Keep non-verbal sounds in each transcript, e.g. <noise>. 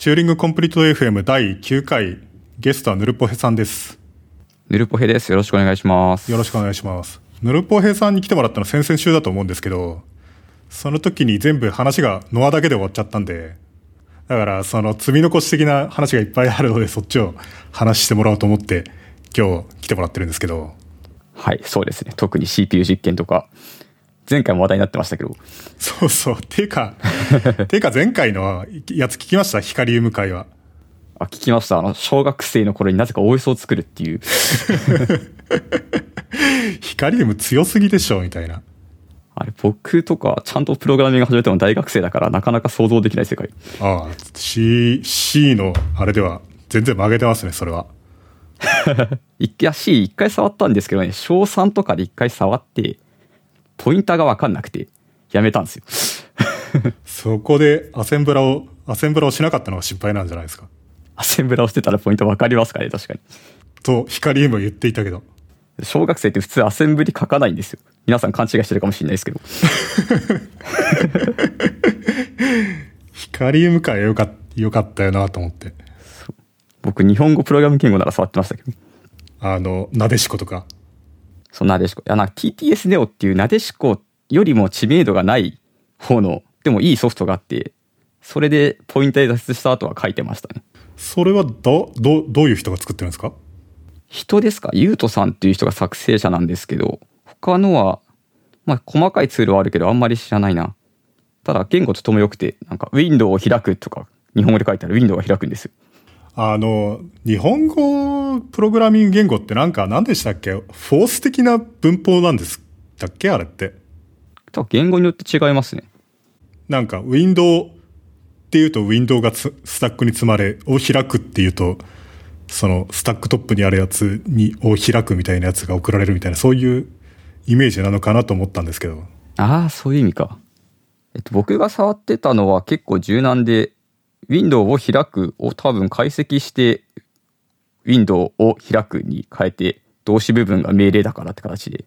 チューリングコンプリート FM 第9回、ゲストはヌルポヘさんです。ぬるぽへです。よろしくお願いします。よろしくお願いします。ヌルポヘさんに来てもらったの先々週だと思うんですけど、その時に全部話がノアだけで終わっちゃったんで、だからその積み残し的な話がいっぱいあるので、そっちを話してもらおうと思って、今日来てもらってるんですけど、はい、そうですね。特に CPU 実験とか、前回も話題になってましたけど、そうそう。ていうか、<laughs> ていうか前回のやつ聞きました？ヒカリウム会は。あ、聞きました。あの、小学生の頃になぜか OS を作るっていう、ヒカリウム強すぎでしょみたいな。あれ、僕とか、ちゃんとプログラミング始めても大学生だから、なかなか想像できない世界。ああ、C、C のあれでは全然曲げてますね、それは。<laughs> いや、C 一回触ったんですけどね、小3とかで一回触って、ポインターがわかんなくて、やめたんですよ。<laughs> そこでアセンブラを、アセンブラをしなかったのが心配なんじゃないですか？アセンブラをしてたらポイントわかりますかね、確かに。と、ヒカリウムは言っていたけど。小学生って普通アセンブリ書かないんですよ。皆さん勘違いしてるかもしれないですけど。ヒカリウム会よかよかったよなと思って。僕、日本語プログラム言語なら触ってましたけど。あの、なでしことか。そう、なでしこ。いや、なんか TTS ネオっていうなでしこよりも知名度がない方の、でもいいソフトがあって、それでポインターで脱出した後は書いてましたね。それはど、ど、どういう人が作ってるんですか？人ですか？ゆうとさんっていう人が作成者なんですけど、他のは、まあ細かいツールはあるけどあんまり知らないな。ただ言語とても良くて、なんかウィンドウを開くとか、日本語で書いたらウィンドウが開くんですよ。あの、日本語プログラミング言語ってなんか何でしたっけ？フォース的な文法なんですだっけ？あれって。多分言語によって違いますね。なんか、ウィンドウっていうと、ウィンドウがつスタックに積まれ、を開くっていうと、その、スタックトップにあるやつに、を開くみたいなやつが送られるみたいな、そういうイメージなのかなと思ったんですけど。ああ、そういう意味か。えっと、僕が触ってたのは結構柔軟で、ウィンドウを開くを多分解析して、ウィンドウを開くに変えて、動詞部分が命令だからって形で。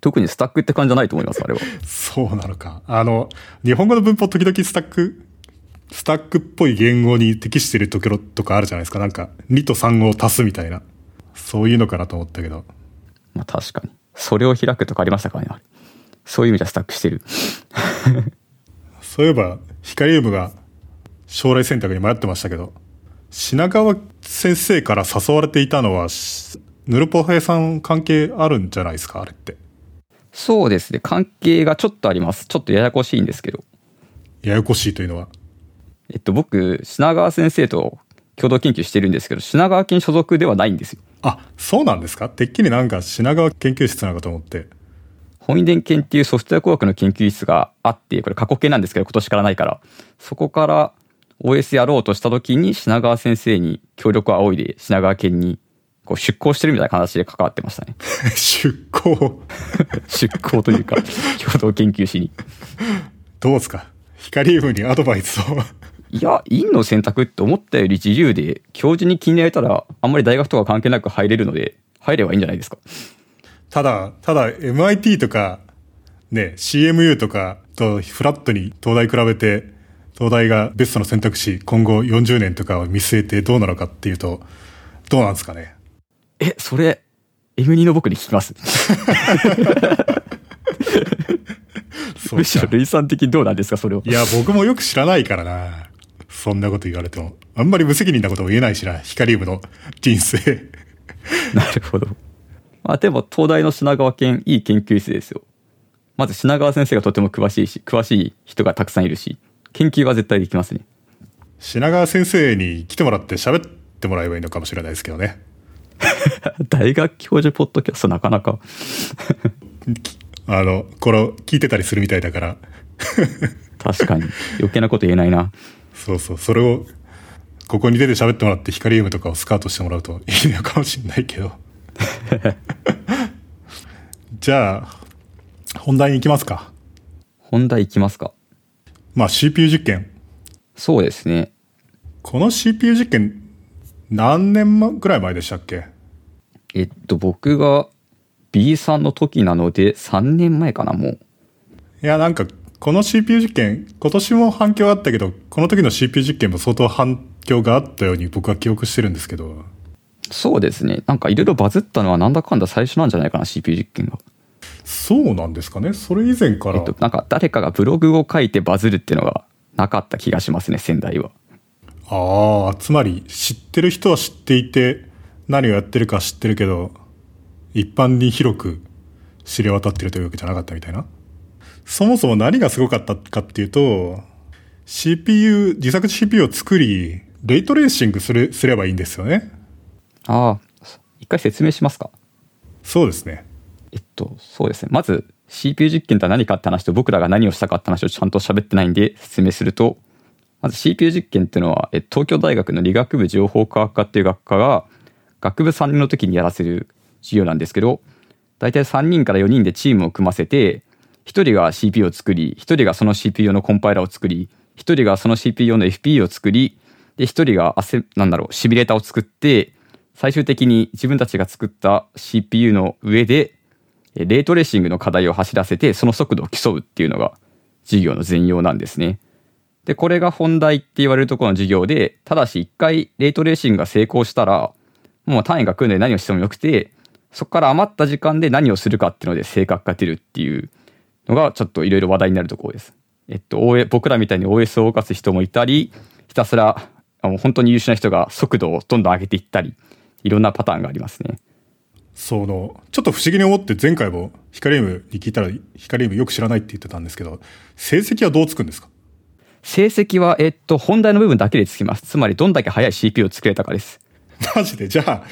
特にスタックって感じじゃないと思います、あれは。そうなのか。あの、日本語の文法時々スタック、スタックっぽい言語に適してるところとかあるじゃないですか。なんか、2と3を足すみたいな。そういうのかなと思ったけど。まあ確かに。それを開くとかありましたからね、そういう意味じゃスタックしてる。<laughs> そういえば、ヒカリウムが将来選択に迷ってましたけど、品川先生から誘われていたのは、しヌルポヘさん関係あるんじゃないですかあれって。そうですね。関係がちょっとあります。ちょっとややこしいんですけど。ややこしいというのは？えっと、僕、品川先生と共同研究してるんですけど、品川県所属ではないんですよ。あ、そうなんですか？てっきりなんか品川研究室なのかと思って。本遺伝研っていうソフトウェア工学の研究室があって、これ過去形なんですけど、今年からないから、そこから OS やろうとした時に品川先生に協力を仰いで品川県にこう出向してるみたいな形で関わってましたね。<laughs> 出向？<laughs> 出向というか、<laughs> 共同研究室に。どうですか？ヒカリウムにアドバイスを。いや、院の選択って思ったより自由で、教授に気に入られたら、あんまり大学とか関係なく入れるので、入ればいいんじゃないですか。ただ、ただ MIT とか、ね、CMU とかとフラットに東大比べて、東大がベストの選択肢、今後40年とかを見据えてどうなのかっていうと、どうなんですかねえ、それ、M2 の僕に聞きます？むしろか。類産的にどうなんですか、それを？い。や、僕もよく知らないからな。そんなこと言われても。あんまり無責任なことも言えないしな、ヒカリウムの人生。<laughs> なるほど。まあでも、東大の品川県、いい研究室ですよ。まず品川先生がとても詳しいし、詳しい人がたくさんいるし、研究は絶対できますね。品川先生に来てもらって喋ってもらえばいいのかもしれないですけどね。<laughs> 大学教授ポッドキャストなかなか。<laughs> あの、これ聞いてたりするみたいだから。確かに。余計なこと言えないな。そうそう、それを、ここに出て喋ってもらってヒカリウムとかをスカウトしてもらうといいのかもしれないけど。<laughs> じゃあ、本題に行きますか。本題いきますか。まあ CPU 実験。そうですね。この CPU 実験、何年まぐらい前でしたっけ？えっと、僕が B さんの時なので、3年前かな、もう。いや、なんか、この CPU 実験、今年も反響あったけど、この時の CPU 実験も相当反響があったように僕は記憶してるんですけど、そうですね。なんかいろいろバズったのはなんだかんだ最初なんじゃないかな、CPU 実験が。そうなんですかね？それ以前から。えっと、なんか誰かがブログを書いてバズるっていうのがなかった気がしますね、仙台は。ああ、つまり知ってる人は知っていて、何をやってるか知ってるけど、一般に広く知れ渡ってるというわけじゃなかったみたいな？そもそも何がすごかったかっていうと、CPU、自作 CPU を作り、レイトレーシングする、すればいいんですよね。ああ、一回説明しますか？そうですね。えっと、そうですね。まず CPU 実験とは何かって話と僕らが何をしたかって話をちゃんと喋ってないんで説明すると、まず CPU 実験っていうのは、え東京大学の理学部情報科学科っていう学科が学部3年の時にやらせる授業なんですけど、大体3人から4人でチームを組ませて、1人が CPU を作り、1人がその CPU 用のコンパイラーを作り、1人がその CPU 用の FPU を作り、で、1人がアセ、なんだろう、シミュレーターを作って、最終的に自分たちが作った CPU の上で、レートレーシングの課題を走らせて、その速度を競うっていうのが授業の全容なんですね。で、これが本題って言われるところの授業で、ただし一回レートレーシングが成功したら、もう単位が来るので何をしてもよくて、そこから余った時間で何をするかっていうので正確化出るっていうのがちょっといろいろ話題になるところです。えっと、僕らみたいに OS を動かす人もいたり、ひたすら本当に優秀な人が速度をどんどん上げていったり、いろんなパターンがありますね。その、ちょっと不思議に思って前回もヒカリウムに聞いたらヒカリウムよく知らないって言ってたんですけど、成績はどうつくんですか？成績は、えっと、本題の部分だけでつきます。つまり、どんだけ速い CPU を作れたかです。マジで？じゃあ、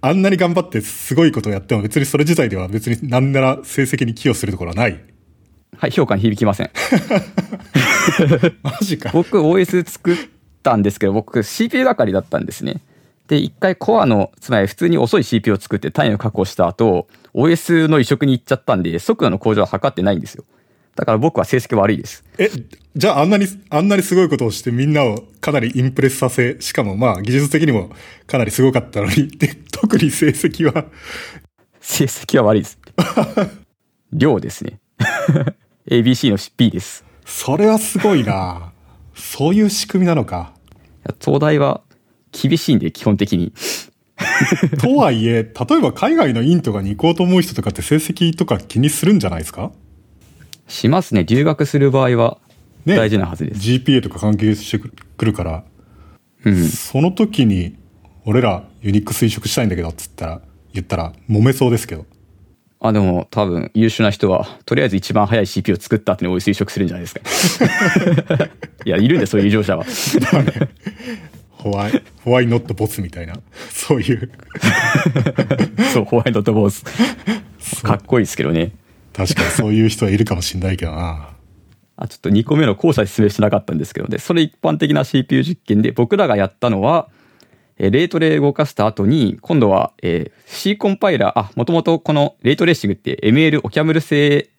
あんなに頑張ってすごいことをやっても別にそれ自体では別に何なら成績に寄与するところはない？はい、評価に響きません。<laughs> マジか。僕 OS 作ったんですけど、僕 CPU 係だったんですね。で、一回コアの、つまり普通に遅い CPU を作って単位を確保した後、OS の移植に行っちゃったんで、速度の向上は測ってないんですよ。だから僕は成績悪いです。え、じゃああんなに、あんなにすごいことをしてみんなをかなりインプレスさせ、しかもまあ技術的にもかなりすごかったのに、で、<laughs> 特に成績は <laughs> 成績は悪いです。<laughs> 量ですね。ABC の B です。それはすごいなそういう仕組みなのか。東大は厳しいんで、基本的に。<laughs> とはいえ、例えば海外の院とかに行こうと思う人とかって成績とか気にするんじゃないですか？しますね。留学する場合は大事なはずです。ね、GPA とか関係してくるから、うん、その時に、俺らユニックス移植したいんだけど、つったら、言ったら揉めそうですけど。あ、でも多分優秀な人は、とりあえず一番早い CPU を作った後に OS 移植するんじゃないですか。<laughs> いや、いるんで、そういう異常者は。<laughs> ホワイ、ホワイノットボスみたいな、<laughs> そういう <laughs> そう、ホワイノットボス。かっこいいですけどね。確かにそういう人はいるかもしれないけどな。あ、ちょっと2個目の後者説明してなかったんですけどね。それ一般的な CPU 実験で僕らがやったのは、えレートレ動かした後に、今度は、えー、C コンパイラー、あ、もともとこのレートレーシングって ML オキャムル製、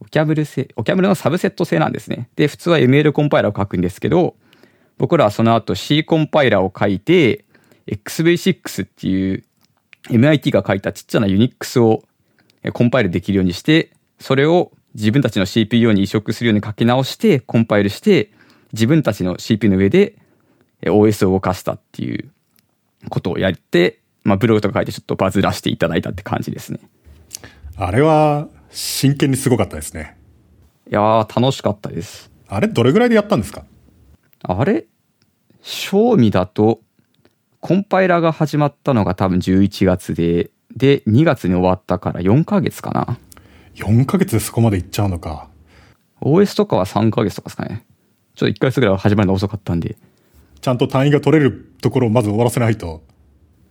オキャムル製、オキャムルのサブセット製なんですね。で、普通は ML コンパイラーを書くんですけど、僕らはその後 C コンパイラーを書いて、XV6 っていう MIT が書いたちっちゃな Unix をコンパイルできるようにして、それを自分たちの CPU に移植するように書き直して、コンパイルして、自分たちの CPU の上で OS を動かしたっていうことをやって、まあ、ブログとか書いてちょっとバズらせていただいたって感じですね。あれは真剣にすごかったですね。いやー、楽しかったです。あれ、どれぐらいでやったんですか？あれ？賞味だと、コンパイラーが始まったのが多分11月で、で、2月に終わったから4ヶ月かな。4ヶ月でそこまでいっちゃうのか。OS とかは3ヶ月とかですかね。ちょっと1ヶ月ぐらいは始まるの遅かったんで。ちゃんと単位が取れるところをまず終わらせないと。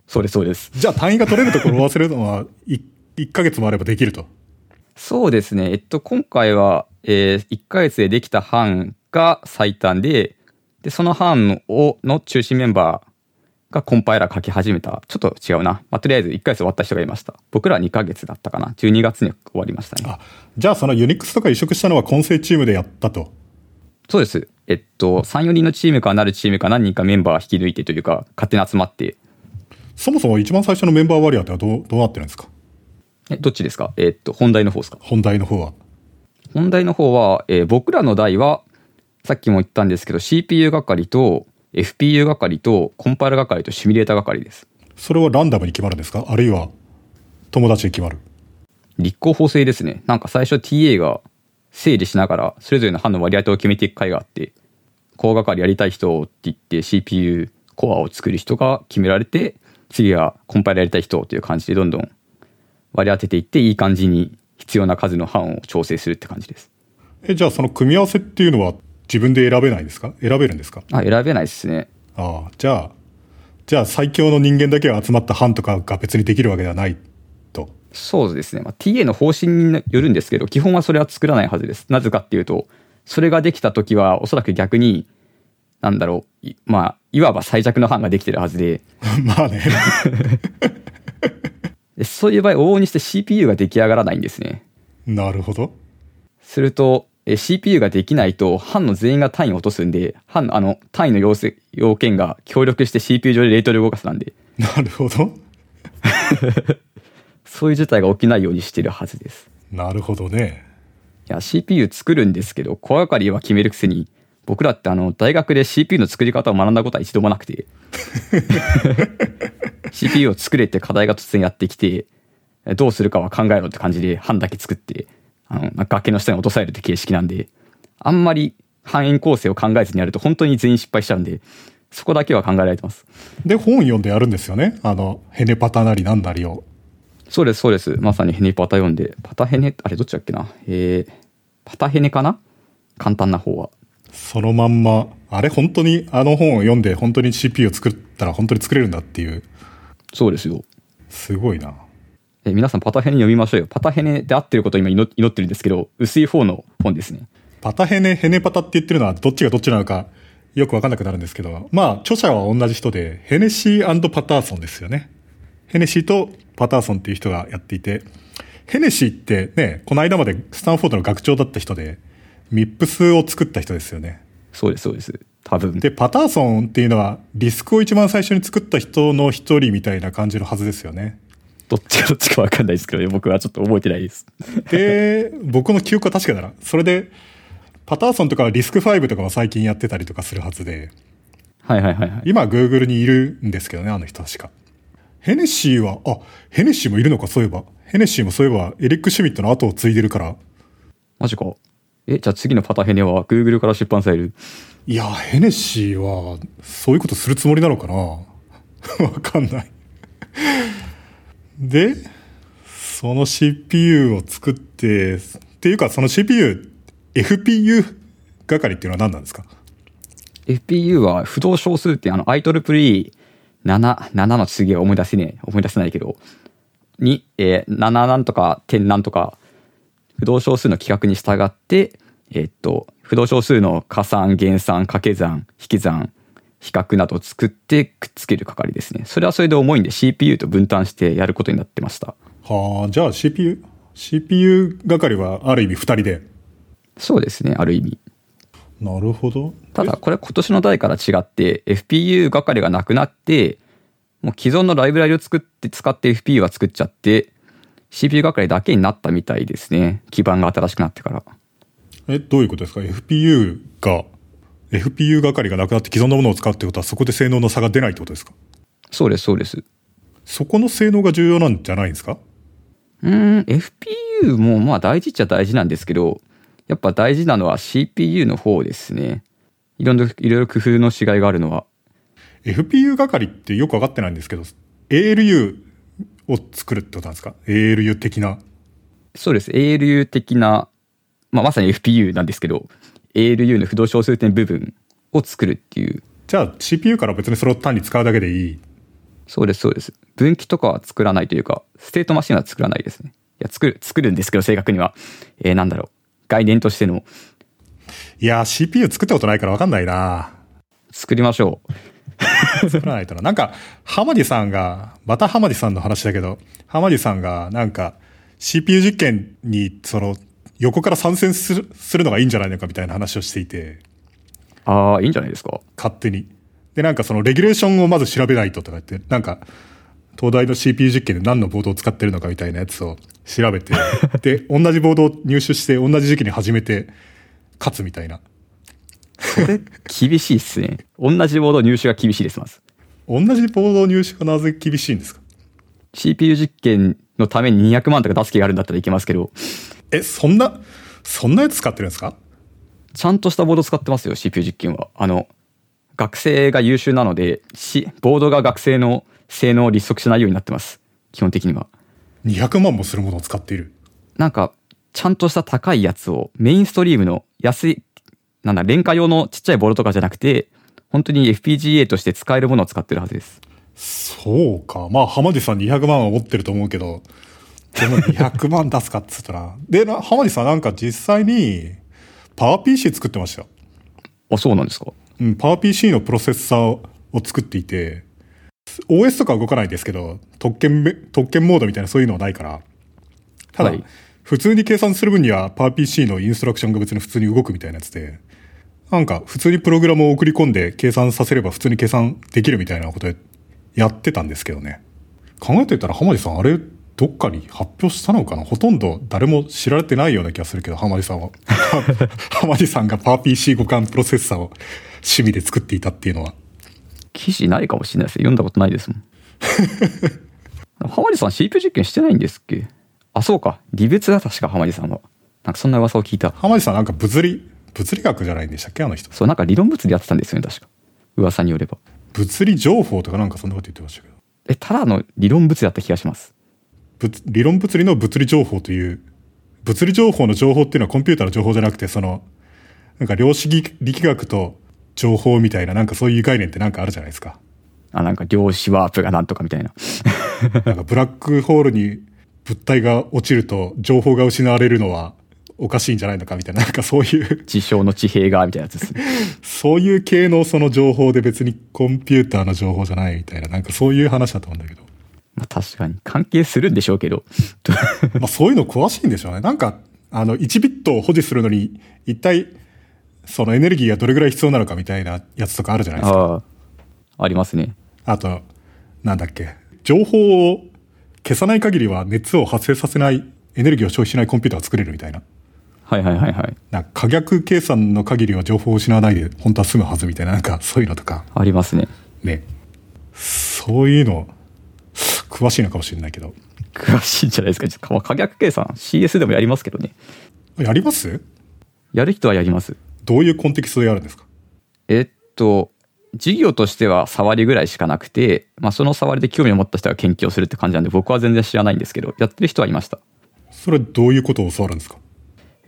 そうです、そうです。じゃあ単位が取れるところを終わらせるのは <laughs> 1、1ヶ月もあればできると。そうですね。えっと、今回は、えー、1ヶ月でできた班が最短で、で、その班を、の中心メンバーがコンパイラー書き始めた。ちょっと違うな。まあ、とりあえず1ヶ月終わった人がいました。僕らは2ヶ月だったかな。12月に終わりましたね。あ、じゃあそのユニックスとか移植したのは混成チームでやったと。そうです。えっと、3、4人のチームからなるチームか何人かメンバー引き抜いてというか、勝手に集まって。そもそも一番最初のメンバー割合ってはどう、どうなってるんですか？え、どっちですか？えっと、本題の方ですか？本題の方は？本題の方は、えー、僕らの代は、さっきも言ったんですけど、CPU 係と FPU 係とコンパイル係とシミュレーター係です。それはランダムに決まるんですか？あるいは友達で決まる？立候補制ですね。なんか最初 TA が整理しながらそれぞれの班の割り当てを決めていく会があって、コア係やりたい人って言って CPU コアを作る人が決められて、次はコンパイルやりたい人という感じでどんどん割り当てていっていい感じに必要な数の班を調整するって感じです。え、じゃあその組み合わせっていうのは自分で選べないですか？選べるんですか？あ、選べないですね。ああ、じゃあ、じゃあ最強の人間だけが集まった班とかが別にできるわけではないと。そうですね。まあ、TA の方針によるんですけど、基本はそれは作らないはずです。なぜかっていうと、それができた時はおそらく逆に、なんだろう、いまあ、いわば最弱の班ができてるはずで、<laughs> まあね。<laughs> でそういう場合、往々にして CPU が出来上がらないんですね。なるほど。すると、え CPU ができないと、班の全員が単位を落とすんで、班の、あの、単位の要請要件が協力して CPU 上でレートで動かすなんで、<laughs> なるほど。<laughs> そういう事態が起きないようにしてるはずです。なるほどね。いや、CPU 作るんですけど、小がかりは決めるくせに、僕らってあの、大学で CPU の作り方を学んだことは一度もなくて、<laughs> CPU を作れって課題が突然やってきて、どうするかは考えろって感じで班だけ作って、あの、崖の下に落とされるって形式なんで、あんまり範囲構成を考えずにやると本当に全員失敗しちゃうんで、そこだけは考えられてます。で、本読んでやるんですよね？あの、ヘネパタなりなんなりを。そうです、そうです。まさにヘネパタ読んで、パタヘネ、あれどっちだっけな？えー、パタヘネかな？簡単な方は。そのまんま、あれ本当にあの本を読んで本当に CPU を作ったら本当に作れるんだっていう、そうですよ。すごいな。え皆さんパタヘネ読みましょうよ。パタヘネで合ってることを今祈祈ってるんですけど、薄い方の本ですね。パタヘネ、ヘネパタって言ってるのはどっちがどっちなのかよくわかんなくなるんですけど、まあ、著者は同じ人で、ヘネシーパターソンですよね。ヘネシーとパターソンっていう人がやっていて、ヘネシーってね、この間までスタンフォードの学長だった人で、ミップスを作った人ですよね。そうです、そうです。多分。で、パターソンっていうのは、リスクを一番最初に作った人の一人みたいな感じのはずですよね。どっちがどっちかわかんないですけど、僕はちょっと覚えてないです。で、僕の記憶は確かだな。それで、パターソンとかはリスク5とかは最近やってたりとかするはずで、はいはいはいはい。今 Google にいるんですけどね、あの人確か。ヘネシーは、あ、ヘネシーもいるのか、そういえば。ヘネシーもそういえば、エリック・シュミットの後を継いでるから。マジか。え、じゃあ次のパタヘネは Google から出版される？いや、ヘネシーは、そういうことするつもりなのかな <laughs> わかんない。で、その CPU を作って、っていうか、その CPU、FPU 係っていうのは何なんですか？FPU は不動小数ってあの IEEE7、7の次は思い出せねえ、思い出せないけど、に、えー、7なんとか点なんとか、不動小数の規格に従って、えーっと、不動小数の加算、減算、掛け算、引き算、比較などを作ってくっつける係ですね。それはそれで重いんで CPU と分担してやることになってました。はあ、じゃあ CPU、CPU 係はある意味二人で？そうですね、ある意味。なるほど。ただこれ今年の代から違って FPU 係がなくなってもう既存のライブラリを作って使って FPU は作っちゃって CPU 係だけになったみたいですね基盤が新しくなってからえ、どういうことですか ?FPU が、FPU 係がなくなって既存のものを使うってことはそこで性能の差が出ないってことですか？そうですそうですそこの性能が重要なんじゃないんですか？うーん FPU もまあ大事っちゃ大事なんですけどやっぱ大事なのは CPU の方ですねいろいろいろ工夫の違いがあるのは ?FPU 係ってよくわかってないんですけど、ALU を作るってことなんですか ?ALU 的な。そうです ALU 的な、まあ、まさに FPU なんですけど ALU の不動小数点部分を作るっていうじゃあ CPU から別にそれを単に使うだけでいい？そうです、そうです。分岐とかは作らないというか、ステートマシンは作らないですね。いや、作る、作るんですけど、正確には。えー、なんだろう。概念としての、いやー、CPU 作ったことないからわかんないな作りましょう。作らないとな。なんか、浜地さんが、また浜地さんの話だけど、浜地さんが、なんか、CPU 実験に、その、横から参戦する、するのがいいんじゃないのかみたいな話をしていて、ああ、いいんじゃないですか。勝手に。で、なんかその、レギュレーションをまず調べないととか言って、なんか、東大の CPU 実験で何のボードを使ってるのかみたいなやつを調べて、<laughs> で、同じボードを入手して、同じ時期に始めて、勝つみたいな。それ、厳しいっすね。同じボード入手が厳しいです、まず。同じボード入手がなぜ厳しいんですか？CPU 実験のために200万とか出す気があるんだったらいけますけど、え、そんな、そんなやつ使ってるんですか？ちゃんとしたボード使ってますよ、CPU 実験は。あの、学生が優秀なので、し、ボードが学生の性能を立足しないようになってます。基本的には。200万もするものを使っている。なんか、ちゃんとした高いやつを、メインストリームの安い、なんだ、廉価用のちっちゃいボードとかじゃなくて、本当に FPGA として使えるものを使ってるはずです。そうか。まあ、浜地さん200万は持ってると思うけど、でも200万出すかっつったら。で、な浜地さんなんか実際に、パワー PC 作ってましたよ。あ、そうなんですか？うん、パワー PC のプロセッサーを作っていて、OS とかは動かないんですけど、特権め、特権モードみたいなそういうのはないから。ただ、はい普通に計算する分には、パワー PC のインストラクションが別に普通に動くみたいなやつで、なんか普通にプログラムを送り込んで計算させれば普通に計算できるみたいなことやってたんですけどね。考えていたら浜地さんあれ、どっかに発表したのかな？ほとんど誰も知られてないような気がするけど、浜地さんは。<laughs> 浜地さんがパワー PC 互換プロセッサーを趣味で作っていたっていうのは。記事ないかもしれないです。読んだことないですもん。<laughs> 浜地さん CPU 実験してないんですっけ？あ、そうか。微物だ、確か浜地さんは。なんかそんな噂を聞いた。浜地さんなんか物理、物理学じゃないんでしたっけ？あの人。そう、なんか理論物理やってたんですよね、確か。噂によれば。物理情報とかなんかそんなこと言ってましたけど。え、ただの理論物理だった気がします。物理論物理の物理情報という、物理情報の情報っていうのはコンピューターの情報じゃなくて、その、なんか量子力学と情報みたいな、なんかそういう概念ってなんかあるじゃないですか。あ、なんか量子ワープがなんとかみたいな。<laughs> なんかブラックホールに物体が落ちると情報が失われるのはおかしいんじゃないのかみたいな、なんかそういう、事象の地平が、みたいなやつですね。<laughs> そういう系のその情報で別にコンピューターの情報じゃないみたいな、なんかそういう話だと思うんだけど。まあ確かに。関係するんでしょうけど。<laughs> まあそういうの詳しいんでしょうね。なんか、あの、1ビットを保持するのに、一体、そのエネルギーがどれぐらい必要なのかみたいなやつとかあるじゃないですか。ああ。ありますね。あと、なんだっけ。情報を消さない限りは熱を発生させない、エネルギーを消費しないコンピューターを作れるみたいな。はいはいはいはい。なんか可逆計算の限りは情報を失わないで本当は済むはずみたいな、なんかそういうのとか、ありますね。ね。そういうの、詳しいのかもしれないけど。詳しいんじゃないですか？ちょっとまあ可逆計算 CS でもやりますけどね。やります？やる人はやります。どういうコンテキストでやるんですか？えっと、授業としては触りぐらいしかなくて、まあその触りで興味を持った人が研究をするって感じなんで、僕は全然知らないんですけど、やってる人はいました。それはどういうことを教わるんですか？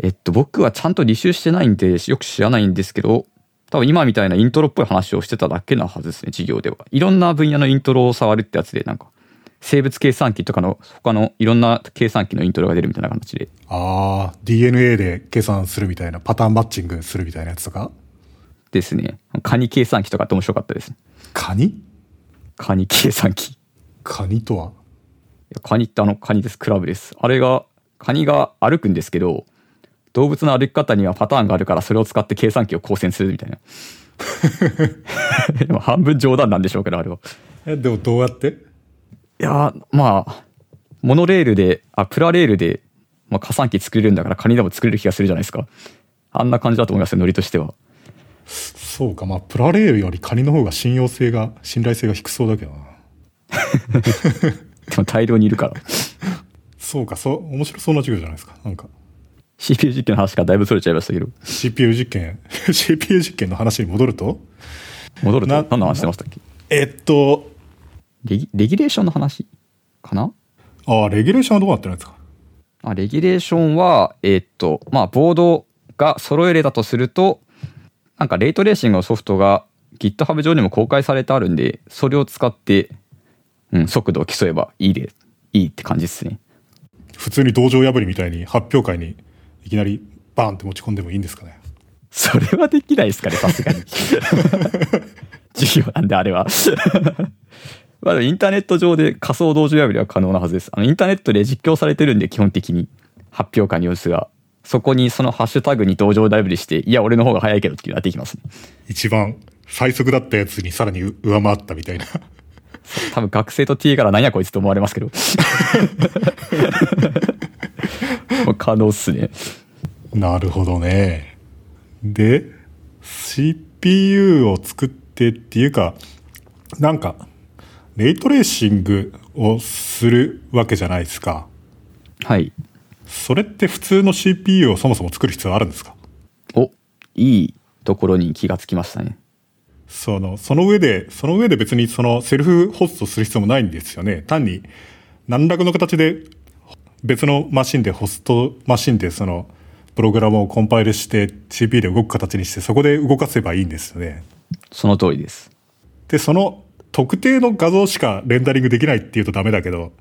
えっと、僕はちゃんと履修してないんで、よく知らないんですけど、多分今みたいなイントロっぽい話をしてただけなはずですね、授業では。いろんな分野のイントロを触るってやつで、なんか、生物計算機とかの、他のいろんな計算機のイントロが出るみたいな形で。ああ、DNA で計算するみたいな、パターンマッチングするみたいなやつとか？ですね。カニ計算機とかって面白かったです。カニ？カニ計算機。いカニとは？やカニってあのカニです。クラブです。あれが、カニが歩くんですけど、動物の歩き方にはパターンがあるからそれを使って計算機を構成するみたいな。<laughs> でも半分冗談なんでしょうけど、あれは。え、でもどうやって？いやー、まあ、モノレールで、あ、プラレールで、まあ、加算機作れるんだからカニでも作れる気がするじゃないですか。あんな感じだと思いますよ、ノリとしては。そうか、まあ、プラレールよりカニの方が信用性が、信頼性が低そうだけどな。<laughs> でも大量にいるから。そうか、そう、面白そうな授業じゃないですか。なんか、CPU 実験の話からだいぶそれちゃいましたけど、CPU 実験、<laughs> CPU 実験の話に戻ると？戻ると？な何の話してましたっけ？えっと、レギレギュレーションの話かな？ああ、レギュレーションはどうなってるんですか？あレギュレーションは、えーっと、まあ、ボードが揃えれたとすると、なんかレイトレーシングのソフトが GitHub 上にも公開されてあるんで、それを使って、うん、速度を競えばいいで、いいって感じですね。普通に道場破りみたいに発表会にいきなりバーンって持ち込んでもいいんですかね？<laughs> それはできないですかね、さすがに。<laughs> 授業なんで、あれは。まあ、インターネット上で仮想道場破りは可能なはずです。あの、インターネットで実況されてるんで、基本的に。発表会の様子が。そこにそのハッシュタグに道場破りして、いや、俺の方が早いけどっていうのができますね。一番最速だったやつにさらに上回ったみたいな。多分学生と T から何やこいつと思われますけど。<laughs> 可能っすね。なるほどね。で、CPU を作ってっていうか、なんか、レイトレーシングをするわけじゃないですか。はい。それって普通の CPU をそもそも作る必要あるんですか？お、いいところに気がつきましたね。その、その上で、その上で別にそのセルフホストする必要もないんですよね。単に何らかの形で別のマシンでホストマシンでそのプログラムをコンパイルして CPU で動く形にしてそこで動かせばいいんですよね。その通りです。で、その特定の画像しかレンダリングできないっていうとダメだけど、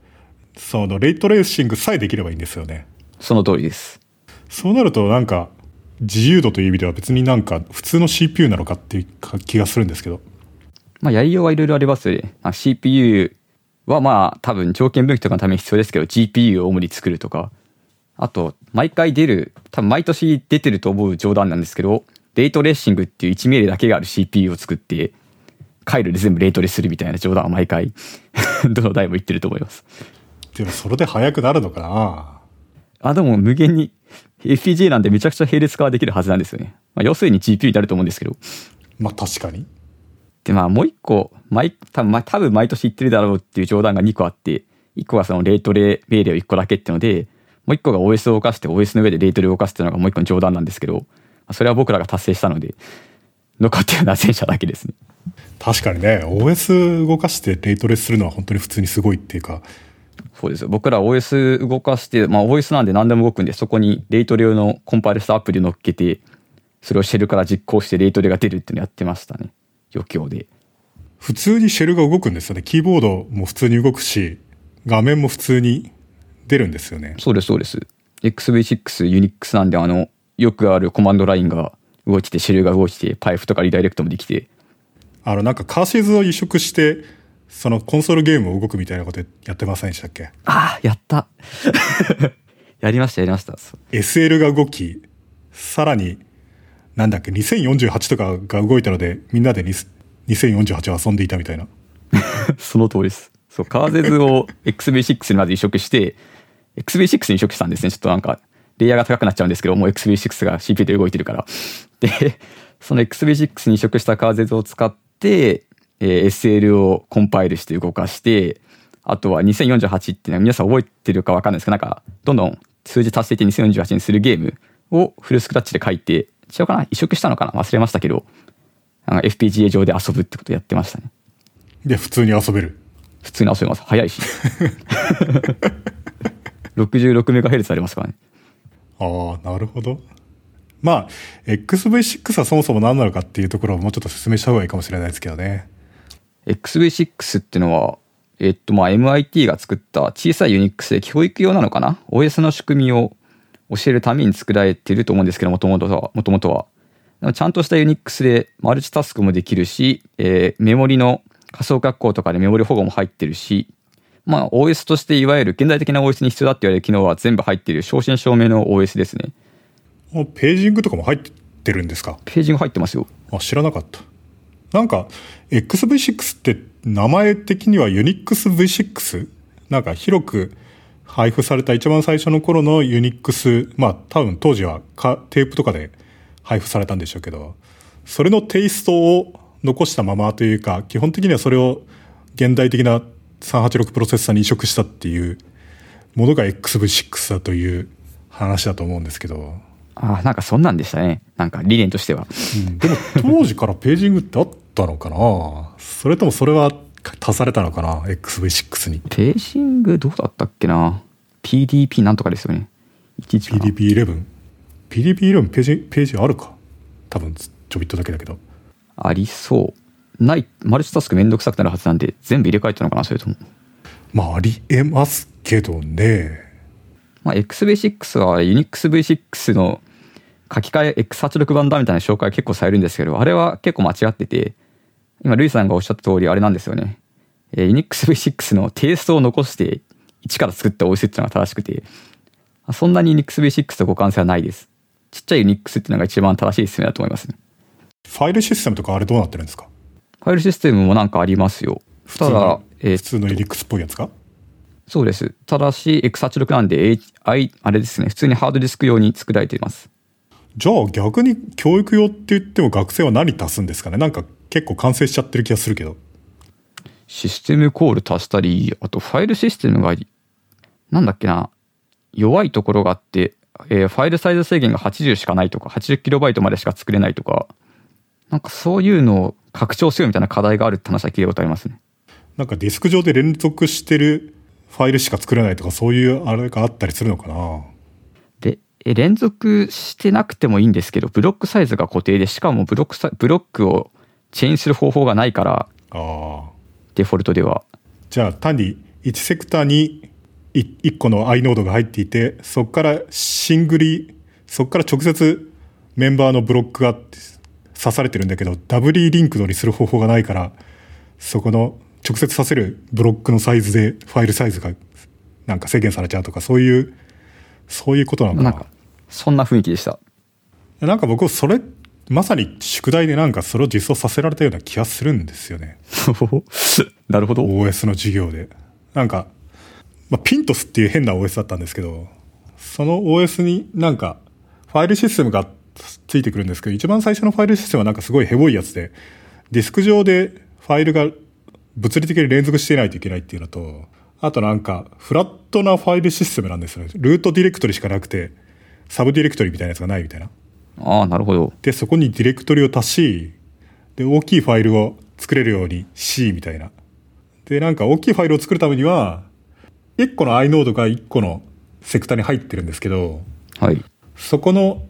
そのレイトレーシングさえできればいいんですよね。その通りです。そうなるとなんか自由度という意味では別になんか普通の CPU なのかっていう気がするんですけど。まあ、やりようはいろいろありますよね。あ CPU はまあ、多分条件分岐とかのために必要ですけど、GPU を主に作るとか、あと、毎回出る、多分毎年出てると思う冗談なんですけど、レイトレーシングっていう1命令だけがある CPU を作って、回路で全部レイトレするみたいな冗談は毎回、<laughs> どの台も言ってると思います。でもそれで速くなるのかなあ、でも無限に FPGA なんでめちゃくちゃ並列化はできるはずなんですよね。まあ、要するに GPU になると思うんですけど。まあ確かに。で、まあもう一個、毎、多分まあ多分毎年言ってるだろうっていう冗談が2個あって、1個はそのレイトレ命令を1個だけっていうので、もう1個が OS を動かして OS の上でレイトレを動かすっていうのがもう1個の冗談なんですけど、まあそれは僕らが達成したので、残ってるのは前者だけですね。確かにね、OS 動かしてレイトレスするのは本当に普通にすごいっていうか、そうですよ。僕ら OS 動かして、まあ OS なんで何でも動くんで、そこにレイトレ用のコンパイルしたアプリを乗っけて、それをシェルから実行してレイトレが出るっていうのやってましたね。余興で。普通にシェルが動くんですよね。キーボードも普通に動くし、画面も普通に出るんですよね。そうです、そうです。XV6、Unix なんで、あの、よくあるコマンドラインが動いてて、シェルが動いてて、パイプとかリダイレクトもできて、あの、なんかカーシーズを移植して、そのコンソールゲームを動くみたいなことやってませんでしたっけ？ああ、やった。<laughs> やりました、やりました。?SL が動き、さらに、なんだっけ、2048とかが動いたので、みんなでに2048を遊んでいたみたいな。<laughs> その通りです。そう、カーゼズを XV6 にまず移植して、XV6 に移植したんですね。ちょっとなんか、レイヤーが高くなっちゃうんですけど、もう XV6 が CPU で動いてるから。で、その XV6 に移植したカーゼズを使って、えー SL をコンパイルして動かして、あとは2048って皆さん覚えてるかわかんないですけど、なんか、どんどん数字足していって2048にするゲームをフルスクラッチで書いて、違うかな移植したのかな？忘れましたけど、FPGA 上で遊ぶってことやってましたね。で、普通に遊べる。普通に遊べます。早いし。<laughs> <laughs> 66MHz ありますからね。ああ、なるほど。まあ、XV6 はそもそも何なのかっていうところをもうちょっと説明した方がいいかもしれないですけどね。XV6 っていうのは、えっと、まあ、MIT が作った小さい Unix で教育用なのかな ?OS の仕組みを教えるために作られてると思うんですけど、もともとは。もともとは。ちゃんとした Unix でマルチタスクもできるし、えーメモリの仮想格好とかでメモリ保護も入ってるし、まあ OS としていわゆる現代的な OS に必要だって言われる機能は全部入っている正真正銘の OS ですね。ページングとかも入ってるんですか？ページが入ってますよ。あ、知らなかった。なんか、XV6 って名前的には UnixV6? なんか広く配布された一番最初の頃の Unix、まあ多分当時はかテープとかで配布されたんでしょうけど、それのテイストを残したままというか、基本的にはそれを現代的な386プロセッサーに移植したっていうものが XV6 だという話だと思うんですけど、ああ、なんかそんなんでしたね。なんか理念としては。でも当時からページングってあったのかな？それともそれは足されたのかな？XV6 に。ページングどうだったっけな ?PDP なんとかですよね。11かな PDP11。PDP11 ページ、ページあるか？多分ちょびっとだけだけど。ありそう。ない、マルチタスクめんどくさくなるはずなんで、全部入れ替えたのかなそれとも。まあありえますけどね。まあ、XV6 は UnixV6 の書き換え X86 版だみたいな紹介結構されるんですけど、あれは結構間違ってて、今、ルイさんがおっしゃった通りあれなんですよね。えー UnixV6 のテイストを残して、一から作った OS っていうのが正しくて、あそんなに UnixV6 と互換性はないです。ちっちゃい Unix っていうのが一番正しい説明だと思いますね。ファイルシステムとかあれどうなってるんですか？ファイルシステムもなんかありますよ。普通の、えー普通の Linux っぽいやつかそうです。ただし、X86 なんで、H、I、あれですね、普通にハードディスク用に作られています。じゃあ逆に教育用って言っても学生は何足すんですかね？なんか結構完成しちゃってる気がするけど。システムコール足したり、あとファイルシステムが、なんだっけな、弱いところがあって、えーファイルサイズ制限が80しかないとか、80KB までしか作れないとか、なんかそういうのを拡張せよみたいな課題があるって話は聞いたことありますね。なんかディスク上で連続してるファイルしか作れないとかそういうあれがあったりするのかな？連続してなくてもいいんですけど、ブロックサイズが固定で、しかもブロックサブロックをチェーンする方法がないから、ああ。デフォルトでは。じゃあ単に1セクターに1個の i ノードが入っていて、そこから singly、そこから直接メンバーのブロックが刺されてるんだけど、 doubly linked にする方法がないから、そこの直接させるブロックのサイズでファイルサイズがなんか制限されちゃうとか、そういう、そういうことなのかな。なんか、そんな雰囲気でした。なんか僕それ、まさに宿題でなんかそれを実装させられたような気がするんですよね。<laughs> なるほど。OS の授業で。なんか、まあ、ピントスっていう変な OS だったんですけど、その OS になんか、ファイルシステムがついてくるんですけど、一番最初のファイルシステムはなんかすごいヘボいやつで、ディスク上でファイルが物理的に連続していないといけないっていうのと、あとなんか、フラットなファイルシステムなんですよね。ルートディレクトリしかなくて、サブディレクトリみたいなやつがないみたいな。ああ、なるほど。で、そこにディレクトリを足し、で、大きいファイルを作れるようにし、みたいな。で、なんか大きいファイルを作るためには、1個の i ノードが1個のセクタに入ってるんですけど、はい。そこの、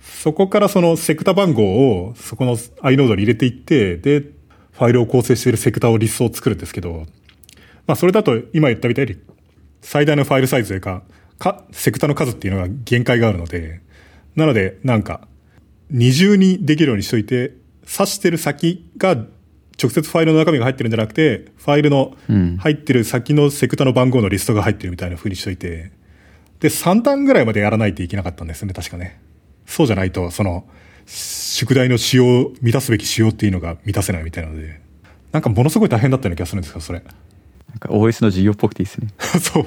そこからそのセクタ番号をそこの i ノードに入れていって、で、ファイルを構成しているセクタをリストを作るんですけど、まあそれだと今言ったみたいに最大のファイルサイズというか、か、セクタの数っていうのが限界があるので、なのでなんか二重にできるようにしといて、指してる先が直接ファイルの中身が入ってるんじゃなくて、ファイルのうん入ってる先のセクタの番号のリストが入ってるみたいな風にしといて、で、3段ぐらいまでやらないといけなかったんですね、確かね。そうじゃないと、その、宿題の仕様、満たすべき仕様っていうのが満たせないみたいなので、なんかものすごい大変だったような気がするんですよ、それ。なんか OS の授業っぽくていいですね。<laughs> そう。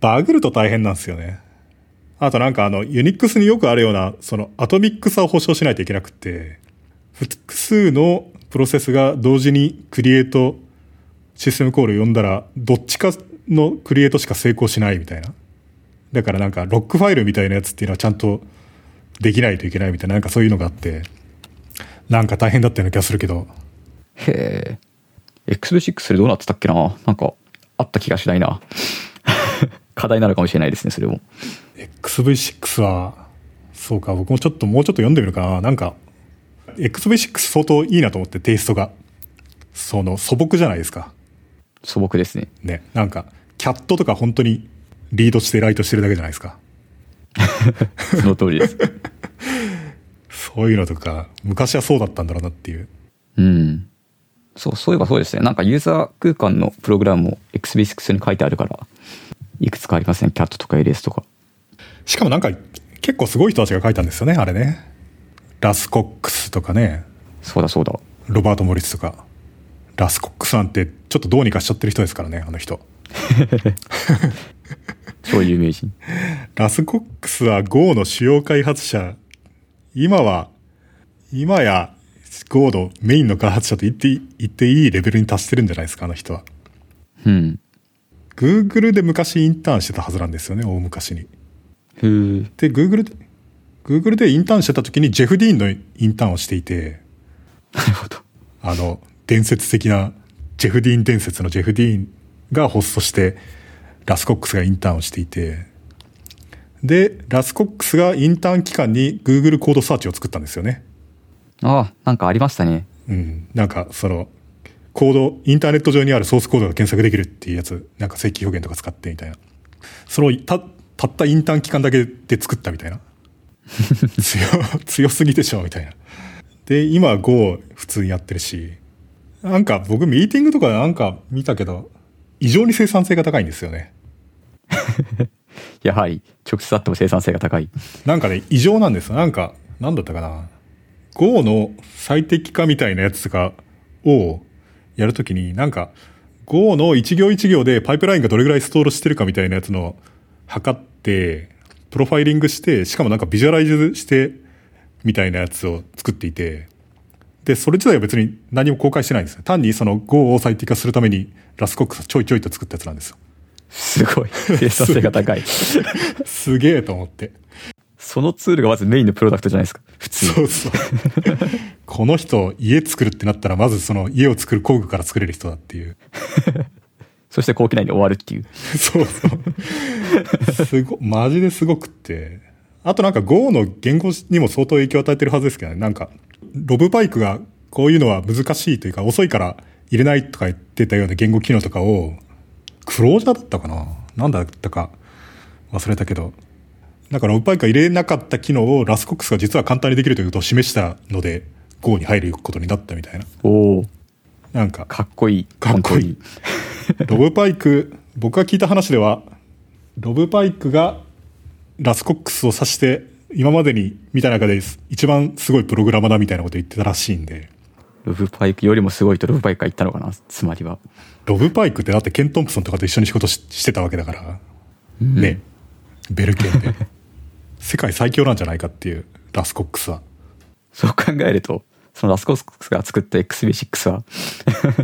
バグると大変なんですよね。あとなんかあの、ユニックスによくあるような、そのアトミックさを保証しないといけなくて、複数のプロセスが同時にクリエイトシステムコールを呼んだら、どっちかのクリエイトしか成功しないみたいな。だからなんかロックファイルみたいなやつっていうのはちゃんとできないといけないみたいな、なんかそういうのがあって、なんか大変だったような気がするけど、へえ。XV6 でどうなってたっけな？なんか、あった気がしないな。課題なのかもしれないですね、それも。XV6 は、そうか、僕もちょっと、もうちょっと読んでみるかな。なんか、XV6 相当いいなと思って、テイストが。その、素朴じゃないですか。素朴ですね。ね。なんか、キャットとか本当にリードしてライトしてるだけじゃないですか。<laughs> その通りです。<laughs> そういうのとか、昔はそうだったんだろうなっていう。うん。そう、そういえばそうですね。なんかユーザー空間のプログラムも XV6 に書いてあるから、いくつかありますね。CAT とか LS とか。しかもなんか、結構すごい人たちが書いたんですよね、あれね。ラスコックスとかね、そうだそうだ。ロバート・モリスとか。ラスコックスなんて、ちょっとどうにかしちゃってる人ですからね、あの人。<laughs> 超有名人。ラスコックスは Go の主要開発者、今は、今や Go のメインの開発者と言っていい、言っていいレベルに達してるんじゃないですか、あの人は。うん。Google で昔インターンしてたはずなんですよね、大昔に。で、Google で、Google でインターンしてた時にジェフ・ディーンのインターンをしていて、なるほど。あの、伝説的な、ジェフ・ディーン伝説のジェフ・ディーンがホストして、ラスコックスがインターンをしていて、で、ラスコックスがインターン期間に Google コードサーチを作ったんですよね。ああ、なんかありましたね。うん。なんか、その、コード、インターネット上にあるソースコードが検索できるっていうやつ、なんか正規表現とか使ってみたいな。それをた、たったインターン期間だけで作ったみたいな。<laughs> 強、強すぎでしょ、みたいな。で、今は Go 普通にやってるし、なんか僕ミーティングとかなんか見たけど、異常に生産性が高いんですよね。<laughs> やはり、直接あっても生産性が高い。なんかね、異常なんですよ。なんか、なんだったかな。Go の最適化みたいなやつとかをやるときに、なんか、Go の一行一行でパイプラインがどれぐらいストールしてるかみたいなやつの測って、プロファイリングして、しかもなんかビジュアライズして、みたいなやつを作っていて、で、それ自体は別に何も公開してないんですよ。単にその Go を最適化するためにラスコックスちょいちょいと作ったやつなんですよ。すごい。<laughs> 生産性が高い。すげえと思って。そのツールがまずメインのプロダクトじゃないですか。普通に。そうそう。この人、家作るってなったら、まずその家を作る工具から作れる人だっていう。<laughs> そして後期内に終わるっていう。そうそう。すご、マジですごくって。あとなんか Go の言語にも相当影響を与えてるはずですけどね。なんか、ロブパイクがこういうのは難しいというか遅いから入れないとか言ってたような言語機能とかを、クロージャーだったかな？なんだったか忘れたけど。なんかロブパイクが入れなかった機能をラスコックスが実は簡単にできるということを示したので、Go に入ることになったみたいな。おおなんか、かっこいい。かっこいい本ロブパイク、僕が聞いた話では、ロブパイクがラスコックスを指して、今までに見た中で一番すごいプログラマーだみたいなこと言ってたらしいんで。ロブパイクよりもすごいとロブパイクが言ったのかな？つまりは。ロブパイクってだってケン・トンプソンとかと一緒に仕事ししてたわけだから、ね、ベルケンで。<laughs> 世界最強なんじゃないかっていう、ラスコックスは。そう考えると、そのラスコックスが作った XB6 は、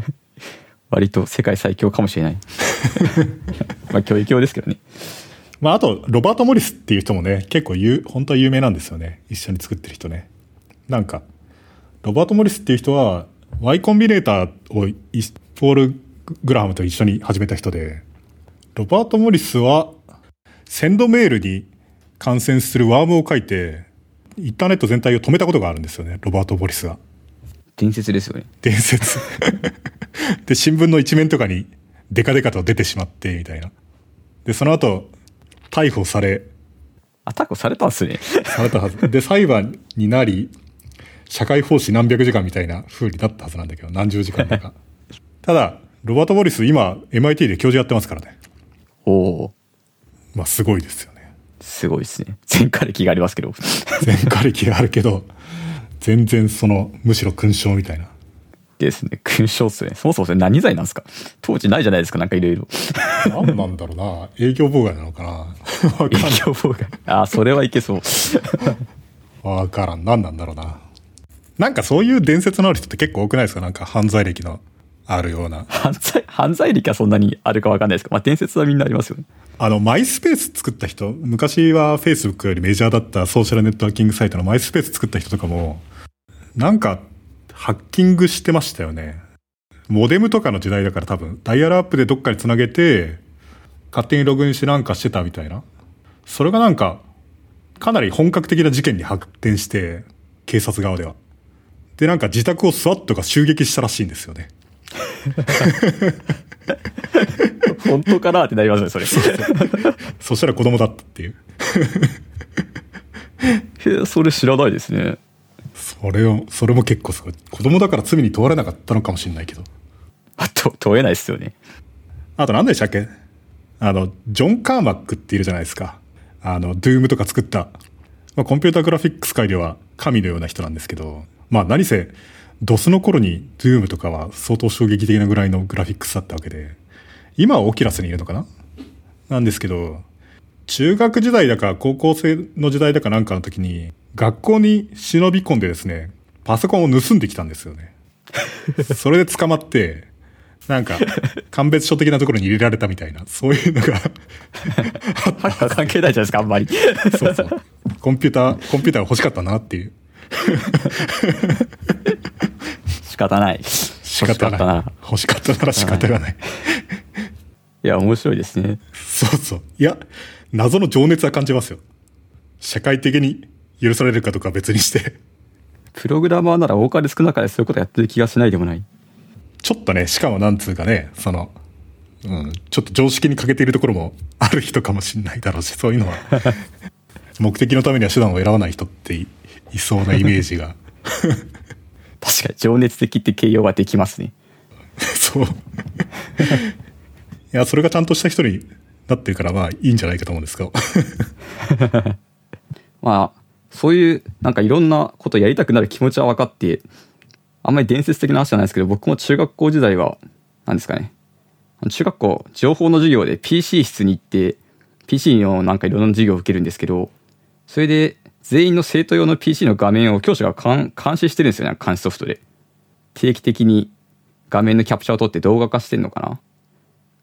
<laughs> 割と世界最強かもしれない。<laughs> まあ、教育用ですけどね。まあ、あと、ロバート・モリスっていう人もね、結構有、本当は有名なんですよね。一緒に作ってる人ね。なんか、ロバート・モリスっていう人は、Y コンビネーターをイポール・グラハムと一緒に始めた人で、ロバート・モリスは、センドメールに感染するワームを書いて、インターネット全体を止めたことがあるんですよね、ロバート・モリスが。伝説ですよね。伝説。<laughs> で、新聞の一面とかにデカデカと出てしまって、みたいな。で、その後、逮捕され、あ、タコされたんすね。されたはず。で、裁判になり、社会奉仕何百時間みたいな風になったはずなんだけど、何十時間とか。<laughs> ただ、ロバート・モリス今、MIT で教授やってますからね。おおまあ、すごいですよね。すごいですね。<laughs> 前科歴がありますけど。<laughs> 前科歴があるけど、全然その、むしろ勲章みたいな。ですね。勲章っすね。そもそもそれ何罪なんですか？当時ないじゃないですか、なんかいろいろ。何なんだろうな。営業妨害なのかな？<laughs> わかん営業妨害。あー、それはいけそう。わからん。何なんだろうな。なんかそういう伝説のある人って結構多くないですか？なんか犯罪歴のあるような。犯罪、犯罪歴はそんなにあるかわかんないですけど、まあ伝説はみんなありますよね。あの、マイスペース作った人、昔は Facebook よりメジャーだったソーシャルネットワーキングサイトのマイスペース作った人とかも、なんか、ハッキングしてましたよね。モデムとかの時代だから多分、ダイヤルアップでどっかにつなげて、勝手にログインしてなんかしてたみたいな。それがなんか、かなり本格的な事件に発展して、警察側では。で、なんか自宅をスワットが襲撃したらしいんですよね。本当かなってなりますね、それ。<laughs> そしたら子供だったっていう。<laughs> それ知らないですね。それを、それも結構すごい。子供だから罪に問われなかったのかもしれないけど。あと、問えないですよね。あと何でしたっけ？あの、ジョン・カーマックっているじゃないですか。あの、ドゥームとか作った。まあ、コンピュータグラフィックス界では神のような人なんですけど、まあ何せ、ドスの頃にドゥームとかは相当衝撃的なぐらいのグラフィックスだったわけで、今はオキラスにいるのかな？なんですけど、中学時代だか高校生の時代だかなんかの時に、学校に忍び込んでですね、パソコンを盗んできたんですよね。それで捕まって、なんか、鑑別所的なところに入れられたみたいな、そういうのが、<laughs> 関係ないじゃないですか、あんまり。そうそう。コンピューター、コンピューターが欲しかったなっていう。<laughs> 仕方ない。仕方ない。欲しかったな欲しかったなら仕方がない。<laughs> いや、面白いですね。そうそう。いや、謎の情熱は感じますよ。社会的に許されるかとかは別にして。プログラマーなら多かれ少なかれそういうことやってる気がしないでもない。ちょっとね、しかもなんつうかね、その、うん、ちょっと常識に欠けているところもある人かもしれないだろうし、そういうのは、<laughs> 目的のためには手段を選ばない人っていいそうなイメージが。<laughs> 確かに、情熱的って形容はできますね。<laughs> そう。<laughs> いや、それがちゃんとした人になってるから、まあいいんじゃないかと思うんですけど。まあ、そういう、なんかいろんなことやりたくなる気持ちは分かって、あんまり伝説的な話じゃないですけど、僕も中学校時代は、なんですかね。中学校、情報の授業で PC 室に行って、PC のなんかいろんな授業を受けるんですけど、それで全員の生徒用の PC の画面を教師が監視してるんですよね、監視ソフトで。定期的に画面のキャプチャーを取って動画化してんのかな。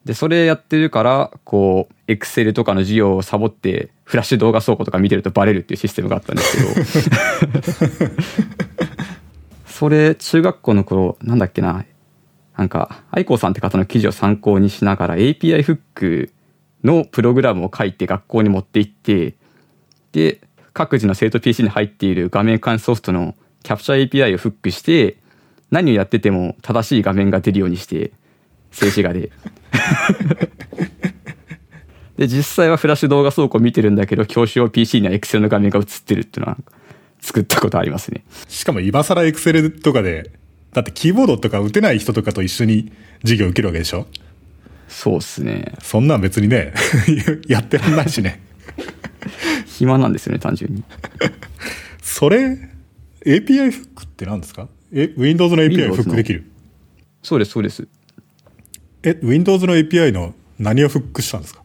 で、それやってるから、こう、Excel とかの授業をサボって、フラッシュ動画倉庫とか見てるとバレるっていうシステムがあったんですけど。<laughs> それ、中学校の頃、なんだっけな。なんか、愛子さんって方の記事を参考にしながら API フックのプログラムを書いて学校に持って行って、で、各自の生徒 PC に入っている画面監視ソフトのキャプチャー API をフックして、何をやってても正しい画面が出るようにして、静止画で。<laughs> で、実際はフラッシュ動画倉庫見てるんだけど、教師用 PC には Excel の画面が映ってるっていうのは、作ったことありますね。しかも今更 Excel とかで、だってキーボードとか打てない人とかと一緒に授業受けるわけでしょ？そうっすね。そんなん別にね、<laughs> やってらんないしね。暇なんですよね、単純に。それ、API フックって何ですか？え、Windows の API をフックできる？そうです、そうです。え、Windows の API の何をフックしたんですか？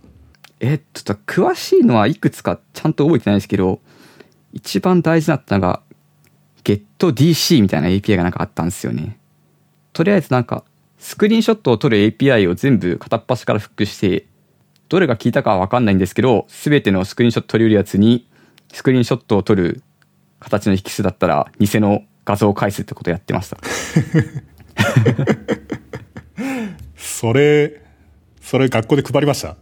えっと、詳しいのはいくつかちゃんと覚えてないですけど、一番大事だったのが、GetDC みたいな API がなんかあったんですよね。とりあえずなんか、スクリーンショットを撮る API を全部片っ端からフックして、どれが効いたかはわかんないんですけど、すべてのスクリーンショット撮れるやつに、スクリーンショットを撮る形の引数だったら、偽の画像を返すってことをやってました。それ、それ学校で配りました？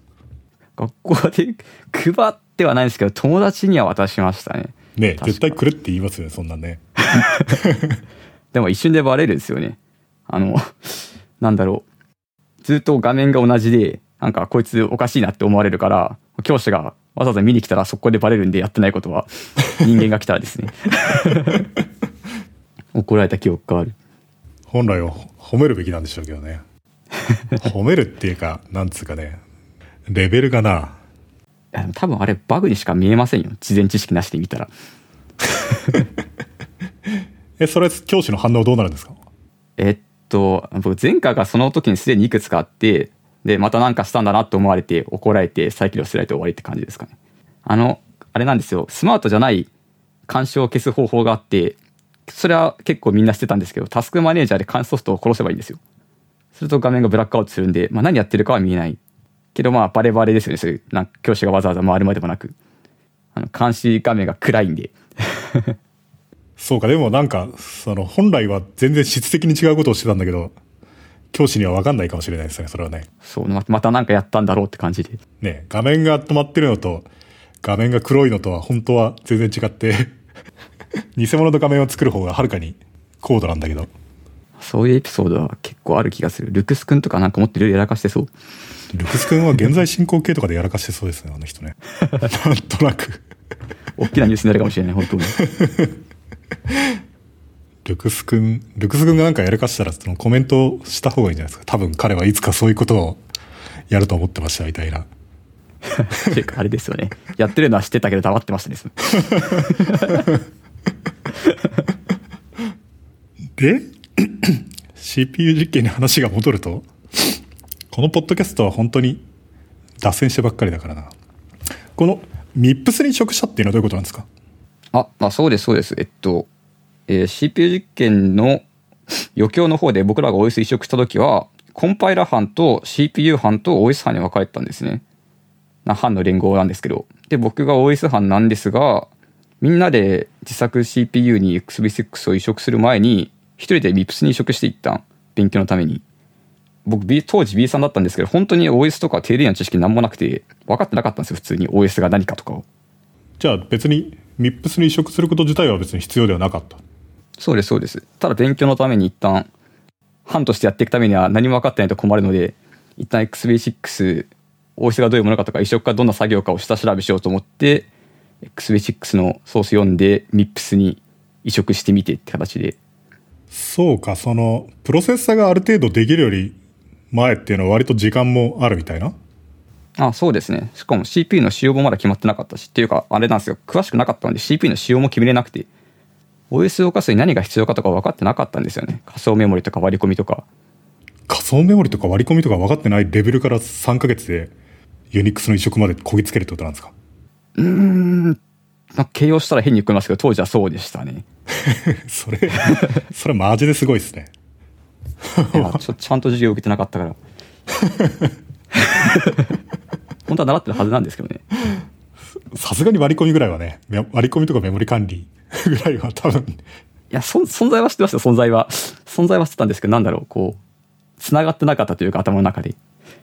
学校で配ってはないんですけど、友達には渡しましたね。ね絶対来るって言いますよね、そんなんね。<laughs> でも一瞬でバレるんですよね。あの、なんだろう。ずっと画面が同じで、なんかこいつおかしいなって思われるから、教師がわざわざ見に来たらそこでバレるんでやってないことは、人間が来たらですね。<laughs> 怒られた記憶がある。本来は褒めるべきなんでしょうけどね。褒めるっていうか、なんつうかね、レベルがな。多分あれバグにしか見えませんよ。事前知識なしで見たら。<laughs> え、それ教師の反応どうなるんですか？えっと、僕前回がその時にすでにいくつかあって、で、またなんかしたんだなって思われて、怒られて、再起動せられて終わりって感じですかね。あの、あれなんですよ。スマートじゃない干渉を消す方法があって、それは結構みんな知ってたんですけど、タスクマネージャーで監視ソフトを殺せばいいんですよ。すると画面がブラックアウトするんで、まあ何やってるかは見えない。けどまあバレバレですよね。そういう、なんか教師がわざわざ回るまでもなく。あの、監視画面が暗いんで。<laughs> そうか、でもなんか、その、本来は全然質的に違うことをしてたんだけど、教師には分かんないかもしれないですね、それはね。そう、またなんかやったんだろうって感じで。ね、画面が止まってるのと、画面が黒いのとは本当は全然違って <laughs> 偽物の画面を作る方がはるかに高度なんだけど。そういうエピソードは結構ある気がする。ルクス君とかなんかもっといろいろやらかしてそう。ルクス君は現在進行形とかでやらかしてそうですね、あの人ね。<laughs> なんとなく大きなニュースになるかもしれない、本当に。<laughs> ルクス君、ルクス君がなんかやらかしたらそのコメントした方がいいんじゃないですか。多分彼はいつかそういうことをやると思ってましたみたいな。ていうかあれですよね。やってるのは知ってたけど黙ってましたね。<laughs> で CPU 実験に話が戻るとこのポッドキャストは本当に脱線してばっかりだからなこの MIPS に移植したっていうのはどういうことなんですか？あ、まあそうですそうです。えっと、えー、CPU 実験の余興の方で僕らが OS 移植した時はコンパイラ班と CPU 班と OS 班に分かれてたんですね。な班の連合なんですけど。で、僕が OS 班なんですが、みんなで自作 CPU に XV6 を移植する前に、一人で MIPS に移植していったん。勉強のために。僕、B、当時 B さんだったんですけど、本当に OS とか低レの知識なんもなくて、分かってなかったんですよ、普通に OS が何かとかを。じゃあ別に MIPS に移植すること自体は別に必要ではなかったそうです、そうです。ただ勉強のために一旦、班としてやっていくためには何も分かってないと困るので、一旦 XV6、OS がどういうものかとか、移植がどんな作業かを下調べしようと思って、XV6 のソース読んで MIPS に移植してみてって形で。そうか、その、プロセッサーがある程度できるより前っていうのは割と時間もあるみたいな？あそうですね。しかも CPU の仕様もまだ決まってなかったし、っていうか、あれなんですよ。詳しくなかったので CPU の仕様も決めれなくて、OS を動かすに何が必要かとか分かってなかったんですよね。仮想メモリとか割り込みとか。仮想メモリとか割り込みとか分かってないレベルから3ヶ月でユニックスの移植までこぎつけるってことなんですか？うーん、まあ、形容したら変に聞こえますけど、当時はそうでしたね。<laughs> それ、<laughs> それマジですごいですね。ちょちゃんと授業受けてなかったから。<laughs> 本当は習ってるはずなんですけどね。さすがに割り込みぐらいはね、め割り込みとかメモリ管理 <laughs> ぐらいは多分、いや、そ存在は知ってましたよ、存在は。存在は知ってたんですけど、なんだろう、こう、繋がってなかったというか、頭の中で。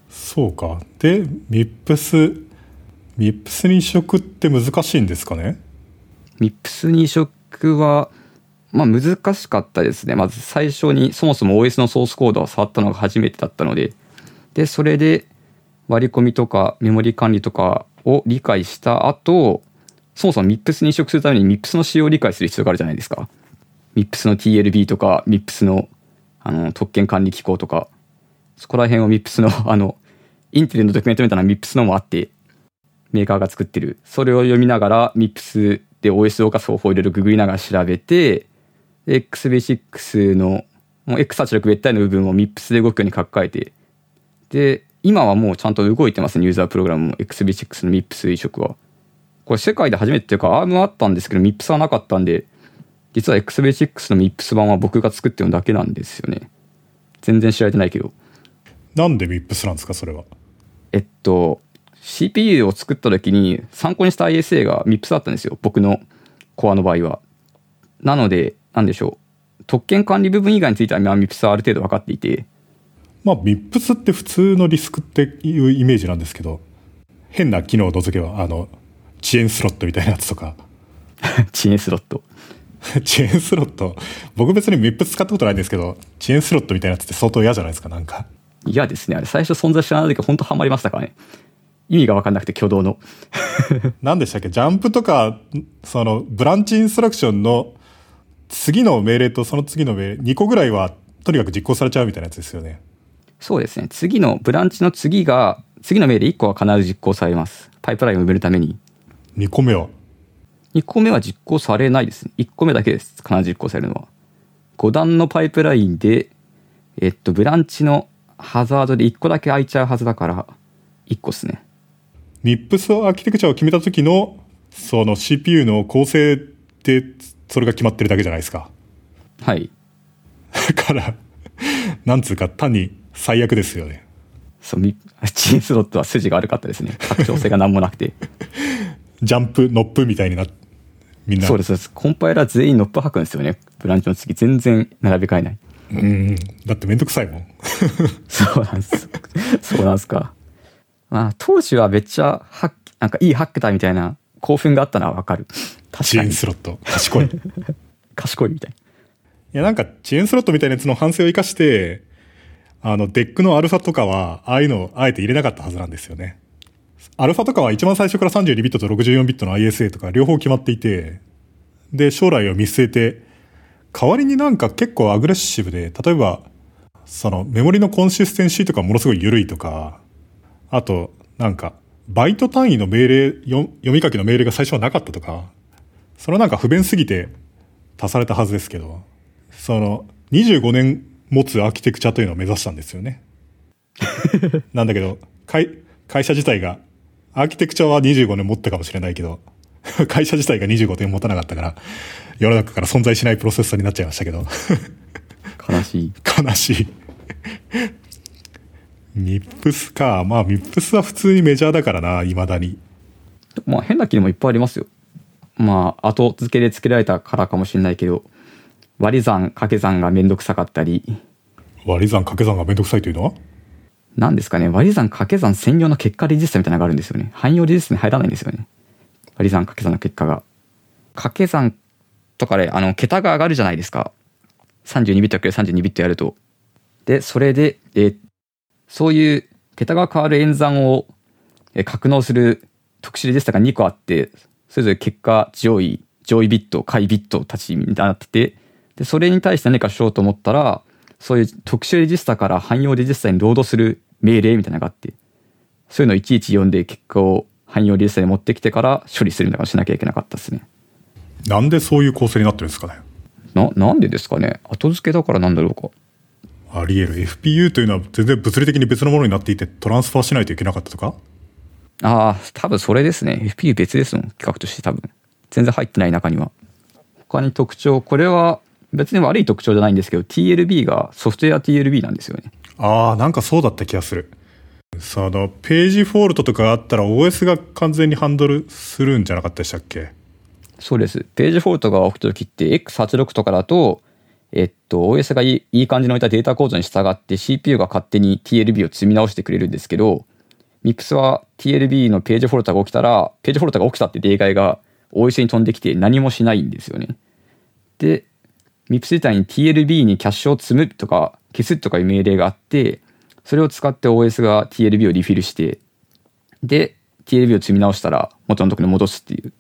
そうか。で、 MIPS、MIPS に移植って難しいんですかね？ MIPS に移植は、まあ難しかったですね。まず最初にそもそも OS のソースコードを触ったのが初めてだったので、で、それで割り込みとかメモリ管理とかを理解した後、そもそも MIPS に移植するために MIPS の仕様を理解する必要があるじゃないですか。MIPS の TLB とか MIPS のあの特権管理機構とか、そこら辺を MIPS の <laughs> あの、インテルのドキュメントみたいな MIPS のもあって、メーカーが作ってる。それを読みながら MIPS で OS 動かす方法をいろいろググりながら調べて、XB6 のもう X86 別体の部分を MIPS で動くように書き換えて、で、今はもうちゃんと動いてますね、ユーザープログラムも XB6 の MIPS 移植は。これ世界で初めてっていうか ARM はあったんですけど MIPS はなかったんで、実は XB6 の MIPS 版は僕が作ってるだけなんですよね。全然知られてないけど。なんでミップスなんですか、それは？えっと、CPU を作った時に参考にした ISA が MIPS だったんですよ。僕のコアの場合は。なので、なんでしょう。特権管理部分以外については MIPS はある程度分かっていて、まあ、ミップスって普通のリスクっていうイメージなんですけど、変な機能を除けば、あの、遅延スロットみたいなやつとか、<laughs> 遅延スロット。<laughs> 遅延スロット、僕別にミップス使ったことないんですけど、遅延スロットみたいなやつって相当嫌じゃないですか、なんか。嫌ですね。あれ最初存在知らない時本当ハマりましたからね。意味が分かんなくて挙動の。<laughs> 何でしたっけ？ジャンプとか、その、ブランチインストラクションの次の命令とその次の命令、2個ぐらいはとにかく実行されちゃうみたいなやつですよね。そうですね。次の、ブランチの次が、次の命令1個は必ず実行されます。パイプラインを埋めるために。2個目は？2個目は実行されないですね。1個目だけです。必ず実行されるのは。5段のパイプラインで、えっと、ブランチのハザードで1個だけ空いちゃうはずだから、1個ですね。ミップスアーキテクチャを決めた時の、その CPU の構成で、それが決まってるだけじゃないですか。はい。だから、なんつうか単に最悪ですよね。そう、みチンスロットは筋が悪かったですね。拡張性が何もなくて。<laughs> ジャンプ、ノップみたいにな、みんな。そうですそうです。コンパイラー全員ノップ吐くんですよね。ブランチの次。全然並び替えない。うん。だってめんどくさいもん。<laughs> そうなんです。そうなんですか。まあ、当時はめっちゃハック、なんかいいハックだみたいな興奮があったのはわかる。確遅かに。延スロット。賢い。い <laughs> 賢いみたい。や、なんか遅延スロットみたいなやつの反省を生かして、あの、 DEC のアルファとかは、ああいうのをあえて入れなかったはずなんですよね。アルファとかは一番最初から32ビットと64ビットの ISA とか両方決まっていて、で、将来を見据えて、代わりになんか結構アグレッシブで、例えば、そのメモリのコンシステンシーとかものすごい緩いとか、あと、なんか、バイト単位の命令、読み書きの命令が最初はなかったとか、そのなんか不便すぎて足されたはずですけど、その25年持つアーキテクチャというのを目指したんですよね。なんだけど、会会社自体が、アーキテクチャは25年持ったかもしれないけど、<laughs> 会社自体が25年持たなかったから、世の中から存在しないプロセッサーになっちゃいましたけど、悲しい。<laughs> 悲しい。ミップスか。まあ、ミップスは普通にメジャーだからな、未だに。まあ変な機能もいっぱいありますよ。まあ後付けで付けられたからかもしれないけど、割り算掛け算がめんどくさかったり、割り算掛け算がめんどくさいというのは？なんですかね、割り算掛け算専用の結果レジスタみたいなのがあるんですよね。汎用レジスタに入らないんですよね。割り算掛け算の結果が。掛け算とかで、あの、桁が上がるじゃないですか。32ビットかける32ビットやると。で、それで、え、そういう桁が変わる演算をえ格納する特殊レジスタが2個あって、それぞれ結果上位、上位ビット、下位ビットたちになってて、で、それに対して何かしようと思ったら、そういう特殊レジスタから汎用レジスタにロードする命令みたいなのがあって、そういうのをいちいち読んで結果を汎用レジスタに持ってきてから処理するみたいなのをしなきゃいけなかったですね。なんでそういう構成になってるんですかね？な、なんでですかね？後付けだからなんだろうか。あり得る。FPU というのは全然物理的に別のものになっていてトランスファーしないといけなかったとか？ああ、多分それですね。FPU 別ですもん、規格として多分。全然入ってない中には。他に特徴、これは別に悪い特徴じゃないんですけど、TLB がソフトウェア TLB なんですよね。ああ、なんかそうだった気がする。その、ページフォールトとかあったら OS が完全にハンドルするんじゃなかったでしたっけ？そうです。ページフォールトが起きた時って X86 とかだと、えっと、OS がいいいい感じの置いたデータ構造に従って CPU が勝手に TLB を積み直してくれるんですけど、MIPS は TLB のページフォルトが起きたら、ページフォルトが起きたって例外が OS に飛んできて何もしないんですよね。で、MIPS 自体に TLB にキャッシュを積むとか消すとかいう命令があって、それを使って OS が TLB をリフィルして、で、TLB を積み直したら元のところに戻すっていう、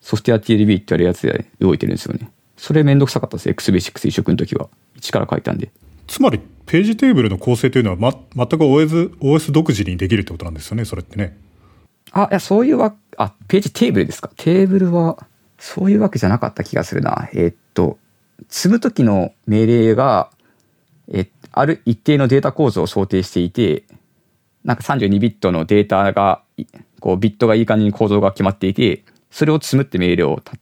ソフトウェア TLB って言われるやつで動いてるんですよね。それめんどくさかったです。XBasics 移植の時は。一から書いたんで。つまり、ページテーブルの構成というのは、ま、全く OS、OS 独自にできるってことなんですよね、それってね。あ、いや、そういうわ、あ、ページテーブルですか？テーブルは、そういうわけじゃなかった気がするな。えーっと、積む時の命令が、え、ある一定のデータ構造を想定していて、なんか32ビットのデータが、いこう、ビットがいい感じに構造が決まっていて、それを積むって命令をた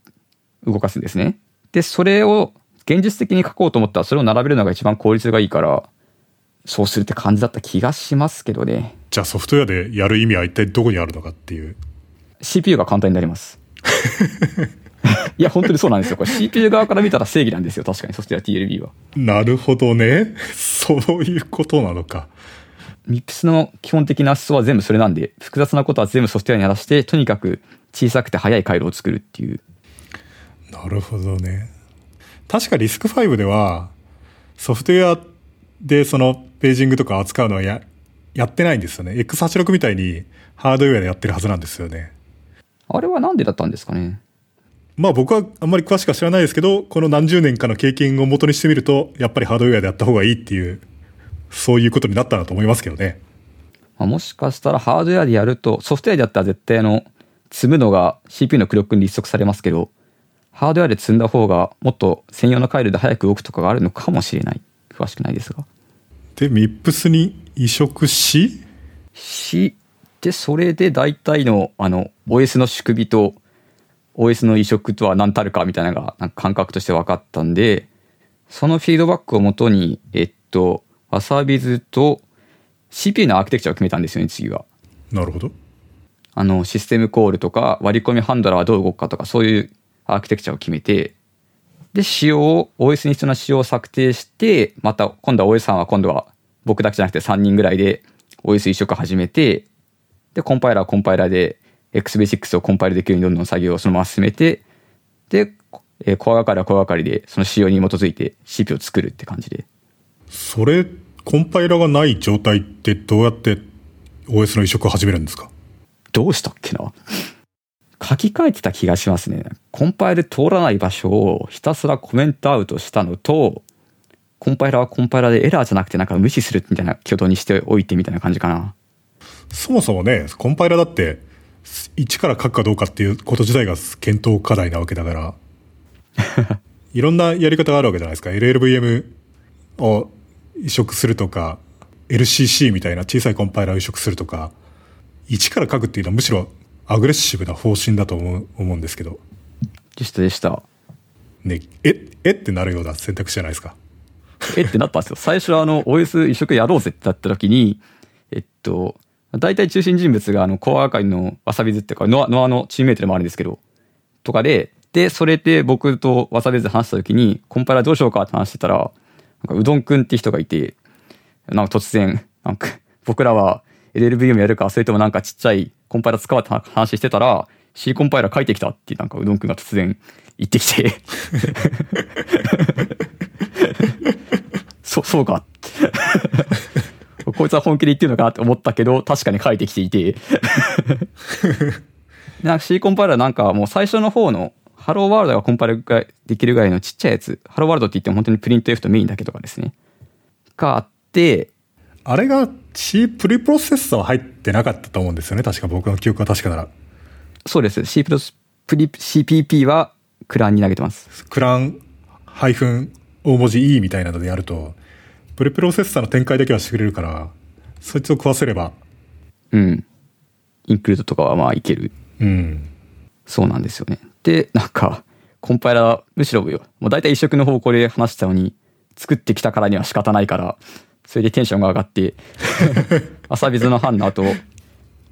動かすんですね。で、それを現実的に書こうと思ったら、それを並べるのが一番効率がいいから、そうするって感じだった気がしますけどね。じゃあソフトウェアでやる意味は一体どこにあるのかっていう。CPU が簡単になります。<laughs> <laughs> いや、本当にそうなんですよ。これ CPU 側から見たら正義なんですよ。確かにソフトウェア TLB は。なるほどね。そういうことなのか。MIPS の基本的な思想は全部それなんで、複雑なことは全部ソフトウェアにやらして、とにかく小さくて速い回路を作るっていう。なるほどね。確かリスク5では、ソフトウェアでそのページングとか扱うのはや、やってないんですよね。X86 みたいにハードウェアでやってるはずなんですよね。あれはなんでだったんですかね。まあ僕はあんまり詳しくは知らないですけど、この何十年かの経験を元にしてみると、やっぱりハードウェアでやった方がいいっていう、そういうことになったなと思いますけどね。まあ、もしかしたらハードウェアでやると、ソフトウェアでやったら絶対あの、積むのが CPU のクロックに立足されますけど、ハードウェアで積んだ方がもっと専用の回路で早く動くとかがあるのかもしれない。詳しくないですが。で、MIPS に移植し、し、で、それで大体の、あの、OS の仕組みと、OS の移植とは何たるかみたいなのが、なんか感覚として分かったんで、そのフィードバックをもとに、えっと、ワサビズと CPU のアーキテクチャを決めたんですよね、次は。なるほど。あの、システムコールとか、割り込みハンドラーはどう動くかとか、そういうアーキテクチャを決めて、で、仕様を、OS に必要な仕様を策定して、また、今度は OS さんは今度は僕だけじゃなくて3人ぐらいで OS 移植始めて、で、コンパイラーはコンパイラーで XBasics をコンパイルできるようにどんどん作業をそのまま進めて、で、えーコア係はコア係でその仕様に基づいて CPU を作るって感じで。それ、コンパイラがない状態ってどうやって OS の移植を始めるんですか？どうしたっけな？書き換えてた気がしますね。コンパイル通らない場所をひたすらコメントアウトしたのと、コンパイラーはコンパイラーでエラーじゃなくてなんか無視するみたいな挙動にしておいてみたいな感じかな。そもそもね、コンパイラだって、一から書くかどうかっていうこと自体が検討課題なわけだから、<laughs> いろんなやり方があるわけじゃないですか。LLVM を移植するとか、LCC みたいな小さいコンパイラーを移植するとか、一から書くっていうのはむしろアグレッシブな方針だと思う思うんですけど、でしたでした。ね、え、えってなるような選択肢じゃないですか。えってなったんですよ。最初はあの OS 移植やろうぜってなった時に、えっと、大体中心人物があのコア会のわさびずっていうか、ノアノアのチームメイトでもあるんですけど、とかで、で、それで僕とわさびず話した時に、コンパイラーどうしようかって話してたら、なんかうどんくんって人がいて、なんか突然、なんか僕らは LLVM やるか、それともなんかちっちゃいコンパイラー使うって話してたら、C コンパイラー書いてきたってなんかうどんくんが突然言ってきて、<laughs> そ、そうか。こいつは本気で言ってるのかなって思ったけど、確かに書いてきていて。<laughs> なんか C コンパイラーなんかもう最初の方のハローワールドがコンパイルができるぐらいのちっちゃいやつ。ハローワールドって言っても本当にプリント F とメインだけとかですね。があって、あれが C プリプロセッサーは入ってなかったと思うんですよね。確か僕の記憶が確かなら。そうです。C プロス、プリ、CPP はクランに投げてます。クラン、ハイフン、大文字 E みたいなのでやると、プレプロセッサーの展開だけはしてくれるから、そいつを食わせれば、うん。インクルードとかはまあいける。うん。そうなんですよね。で、なんか、コンパイラー、むしろよ、もう大体一色の方向で話してたのに、作ってきたからには仕方ないから、それでテンションが上がって、<laughs> アサビズの班の後、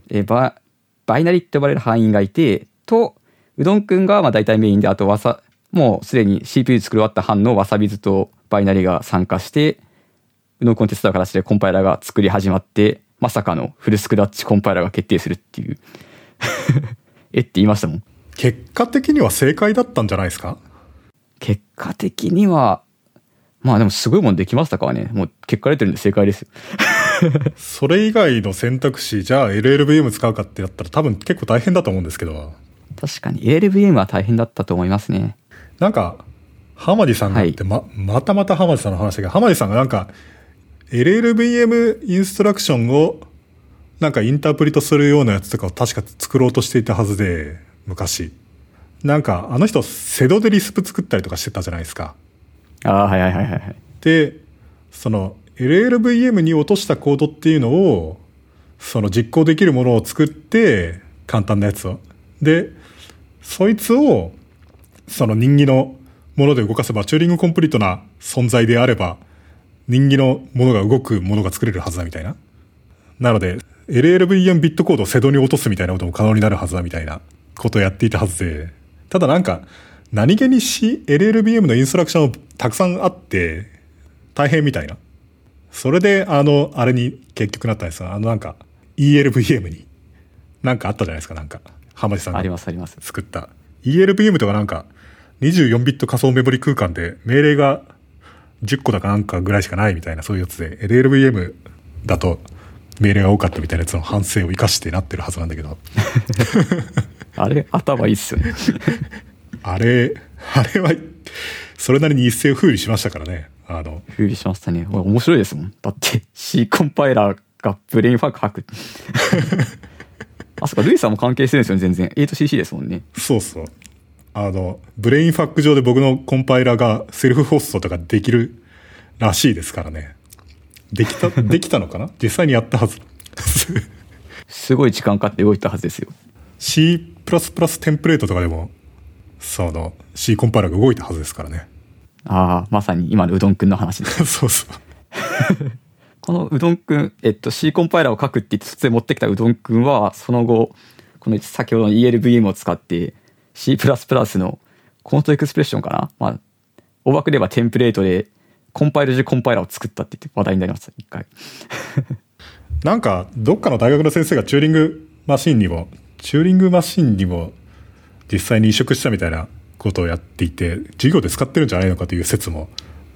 えーバ、バイナリって呼ばれる範囲がいて、と、うどんくんがまあ大体メインで、あとわさ、もうすでに CPU 作り終わった班のわさびずとバイナリが参加して、うどんくんを手伝う形でコンパイラーが作り始まって、まさかのフルスクラッチコンパイラーが決定するっていう。<laughs> えって言いましたもん。結果的には正解だったんじゃないですか？結果的には、まあでもすごいもんできましたからね。もう結果出てるんで正解ですよ。<laughs> それ以外の選択肢、じゃあ LLVM 使うかってやったら多分結構大変だと思うんですけど、確かに ALVM は大変だったと思いますね。なんか、浜地さんがって、ま、またまた浜地さんの話だけど、浜地さんがなんか、LLVM インストラクションを、なんかインタープリトするようなやつとかを確か作ろうとしていたはずで、昔。なんか、あの人、セドでリスプ作ったりとかしてたじゃないですか。ああ、はいはいはいはいはい。で、その LLVM に落としたコードっていうのを、その実行できるものを作って、簡単なやつを。で、そいつを、その人気のもので動かせば、チューリングコンプリートな存在であれば、人気のものが動くものが作れるはずだみたいな。なので、LLVM ビットコードをセドに落とすみたいなことも可能になるはずだみたいなことをやっていたはずで、ただなんか、何気にし LLVM のインストラクションたくさんあって、大変みたいな。それで、あの、あれに結局なったんですよ。あのなんか、ELVM に。なんかあったじゃないですか、なんか。浜地さんありがますあります。作った。ELVM とかなんか、24ビット仮想メモリ空間で命令が10個だかなんかぐらいしかないみたいなそういうやつで、LLVM だと命令が多かったみたいなやつの反省を生かしてなってるはずなんだけど、<laughs> あれ、頭いいっすよね。<laughs> あれ、あれは、それなりに一世を風靡しましたからね。あの、風靡しましたね。面白いですもん。だって、C コンパイラーが Brainfuck 吐く。<laughs> あ、そっか、ルイさんも関係してるんですよね、全然。8CC ですもんね。そうそう。あの、 Brainfuck 上で僕のコンパイラーがセルフホストとかできるらしいですからね。できた、<laughs> できたのかな？実際にやったはず。すごい時間かかって動いたはずですよ。C++ テンプレートとかでも、その C コンパイラーが動いたはずですからね。ああ、まさに今のうどんくんの話です。<laughs> そうそう。<laughs> このうどんくん、えっと、C コンパイラーを書くって言って、それ持ってきたうどんくんは、その後、この先ほどの ELVM を使って、C++ のコントエクスプレッションかな？まあ、大枠で言えばテンプレートで、コンパイル時コンパイラーを作ったって言って話題になりました、一回。<laughs> なんか、どっかの大学の先生がチューリングマシンにも、チューリングマシンにも実際に移植したみたいなことをやっていて、授業で使ってるんじゃないのかという説も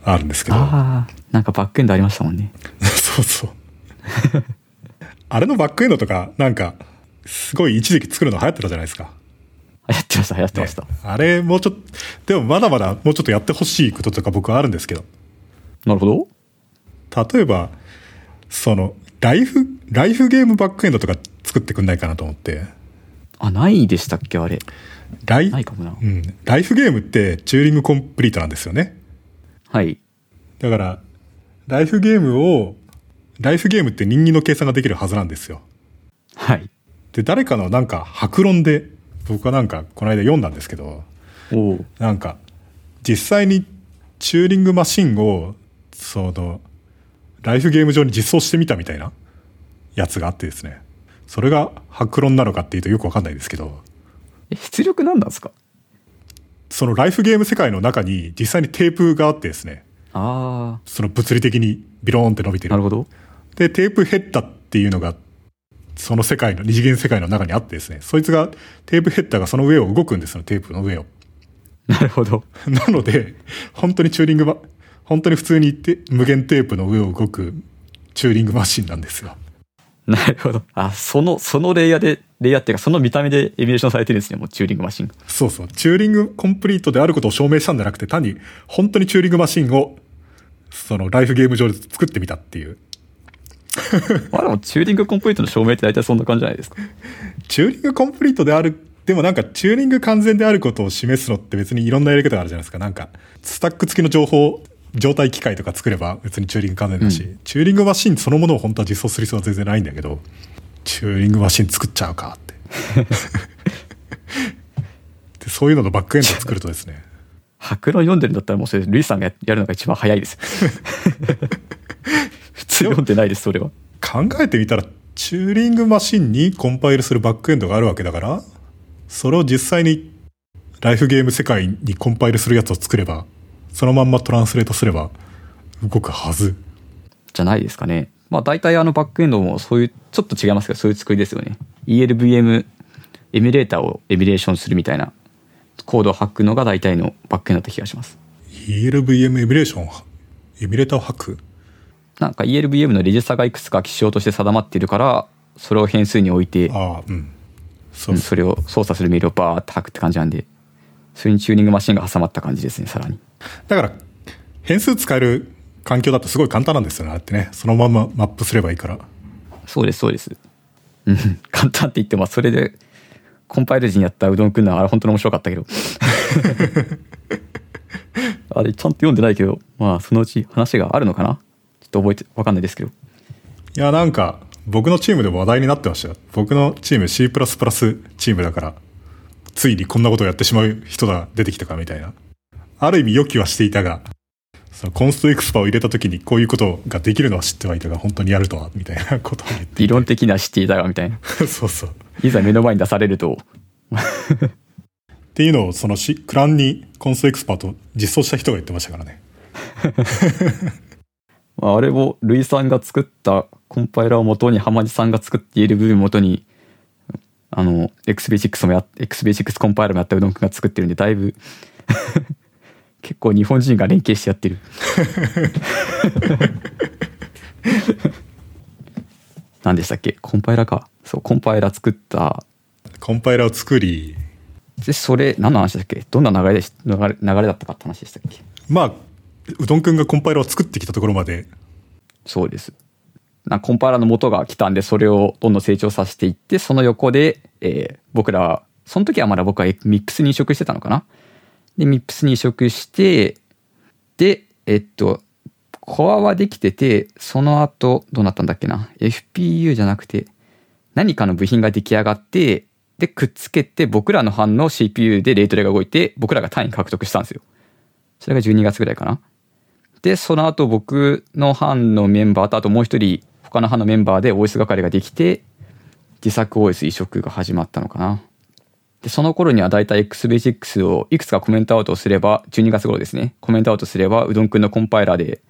あるんですけど。ああ、なんかバックエンドありましたもんね。<laughs> そうそう。あれのバックエンドとか、なんか、すごい一時期作るの流行ってたじゃないですか。あやってました、やってました。ねあれ、もうちょっと、でもまだまだもうちょっとやってほしいこととか僕はあるんですけど。なるほど。例えば、その、ライフ、ライフゲームバックエンドとか作ってくんないかなと思って。あ、ないでしたっけ、あれ。ライ、ないかもなうん。ライフゲームってチューリングコンプリートなんですよね。はい。だから、ライフゲームを、ライフゲームって人間の計算ができるはずなんですよ。はい。で、誰かのなんか白論で、僕はなんかこの間読んだんですけど。なんか、実際にチューリングマシンを、その、ライフゲーム上に実装してみたみたいなやつがあってですね。それが白論なのかっていうとよくわかんないですけど、え、出力なんなんですか？そのライフゲーム世界の中に実際にテープがあってですね、あその物理的にビローンって伸びてあ、なる。るほど。で、テープヘッダっていうのが、その世界の、二次元世界の中にあってですね、そいつが、テープヘッダがその上を動くんですよ、テープの上を。なるほど。<laughs> なので、本当にチューリングマ、本当に普通にて無限テープの上を動くチューリングマシンなんですよ。なるほど。あ、その、そのレイヤーで、レイヤーっていうか、その見た目でエミュレーションされてるんですね、もうチューリングマシンが。そうそう。チューリングコンプリートであることを証明したんじゃなくて、単に本当にチューリングマシンを、そのライフゲーム上で作ってみたっていう。<laughs> まあでも、チューリングコンプリートの証明って大体そんな感じじゃないですか。チューリングコンプリートである、でもなんかチューリング完全であることを示すのって別にいろんなやり方があるじゃないですか。なんか、スタック付きの情報、状態機械とか作れば別にチューリング完全だし、チューリングマシンそのものを本当は実装する必要は全然ないんだけど、チューリングマシン作っちゃうかって <laughs> でそういうののバックエンドを作るとですね白論読んでるんだったらもうそれルイさんがやるのが一番早いです <laughs> 普通読んでないですそれは。考えてみたらチューリングマシンにコンパイルするバックエンドがあるわけだからそれを実際にライフゲーム世界にコンパイルするやつを作ればそのまんまトランスレートすれば動くはず。じゃないですかね。まあ大体あのバックエンドもそういうちょっと違いますけどそういう作りですよね。ELVM エミュレーターをエミュレーションするみたいなコードを吐くのが大体のバックエンドだった気がします。ELVM エミュレーションエミュレーターを吐く？なんか ELVM のレジスタがいくつか基調として定まっているからそれを変数に置いてああうん。そう。うんそれを操作するメールをバーって吐くって感じなんでそれにチューニングマシンが挟まった感じですねさらに。だから変数使える環境だとすごい簡単なんですよねあれってね。そのままマップすればいいから。そうですそうです。うん。<laughs> 簡単って言ってもそれでコンパイル時にやったうどんくんのはあれ本当に面白かったけど。<laughs> あれちゃんと読んでないけどまあそのうち話があるのかな？っと覚えてわかんないですけど。いやなんか僕のチームでも話題になってましたよ。僕のチーム C++ チームだからついにこんなことをやってしまう人が出てきたかみたいな。ある意味予期はしていたがそのコンストエクスパを入れた時にこういうことができるのは知ってはいたが本当にやるとはみたいなことを言って理論的な知っていたがみたいな。<laughs> そうそう。いざ目の前に出されると。っていうのをそのしクランにコンストエクスパート実装した人が言ってましたからね <laughs> まあ、あれをルイさんが作ったコンパイラーを元に浜地さんが作っている部分を元にあの XB6 もや XB6 コンパイラーもやったうどんくんが作ってるんでだいぶ <laughs> 結構日本人が連携してやってる。<laughs> 何でしたっけ？コンパイラーか。そうコンパイラー作った。コンパイラーを作り。でそれ何の話だっけ？どんな流れでし流れ流れだったかって話でしたっけ？まあうどんくんがコンパイラーを作ってきたところまでそうです。なコンパイラの元が来たんで、それをどんどん成長させていって、その横で、えー僕らは、その時はまだ僕は MIPS に移植してたのかな？で、MIPS に移植して、で、えっと、コアはできてて、その後、どうなったんだっけな ?FPU じゃなくて、何かの部品が出来上がって、で、くっつけて、僕らの班の CPU でレイトレが動いて、僕らが単位獲得したんですよ。それが12月ぐらいかな。で、その後僕の班のメンバーと、あともう一人、他の班のメンバーで OS 係ができて、自作 OS 移植が始まったのかな。で、その頃にはだいたい XBasics をいくつかコメントアウトすれば、12月頃ですね、コメントアウトすれば、うどんくんのコンパイラーで、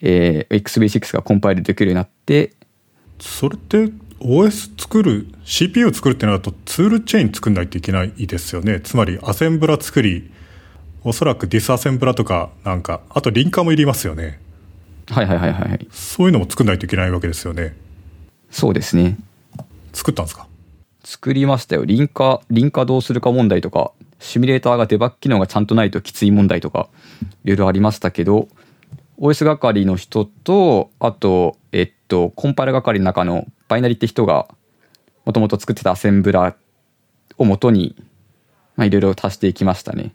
えー XBasics がコンパイルできるようになって、それって OS 作る CPU 作るってなるとツールチェーン作んないといけないですよねつまりアセンブラ作りおそらくディスアセンブラとかなんかあとリンカーもいりますよねはいはいはいはいはい。そういうのも作んないといけないわけですよねそうですね。作ったんですか？作りましたよ。リンカ、リンカどうするか問題とか、シミュレーターがデバッグ機能がちゃんとないときつい問題とか、いろいろありましたけど、OS 係の人と、あと、えっと、コンパイル係の中のバイナリって人が、もともと作ってたアセンブラを元に、まあ、いろいろ足していきましたね。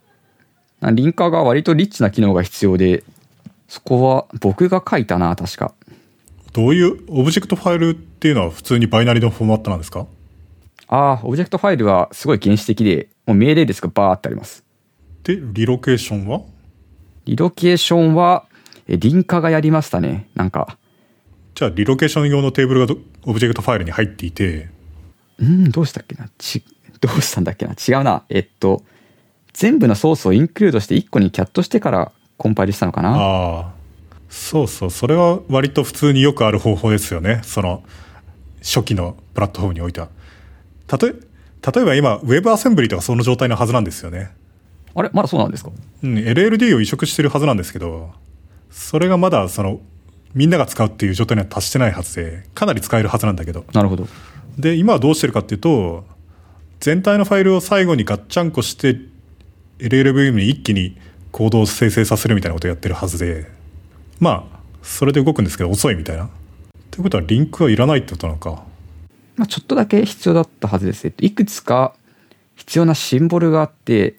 なリンカーが割とリッチな機能が必要で、そこは僕が書いたな、確か。どういうオブジェクトファイルっていうのは普通にバイナリのフォーマットなんですか？ああ、オブジェクトファイルはすごい原始的で、もう命令列がバーってあります。でリロケーションは？リロケーションは、え、リンカがやりましたね。なんか、じゃあリロケーション用のテーブルがどオブジェクトファイルに入っていてうん、どうしたっけな？ち、どうしたんだっけな？違うな。えっと、全部のソースをインクルードして1個に cat してからコンパイルしたのかな。ああ。そうそう。それは割と普通によくある方法ですよね。その初期のプラットフォームにおいては。たとえ例えば今 WebAssembly とかその状態のはずなんですよね。あれ？まだそうなんですか？うん、LLD を移植してるはずなんですけど、それがまだその、みんなが使うっていう状態には達してないはずで、かなり使えるはずなんだけど。なるほど。で、今はどうしてるかっていうと、全体のファイルを最後にガッチャンコして、LLVM に一気にコードを生成させるみたいなことをやってるはずで、まあ、それで動くんですけど遅いみたいな。ということはリンクはいらないってことなのか。まあ、ちょっとだけ必要だったはずです。えっと、いくつか必要なシンボルがあって、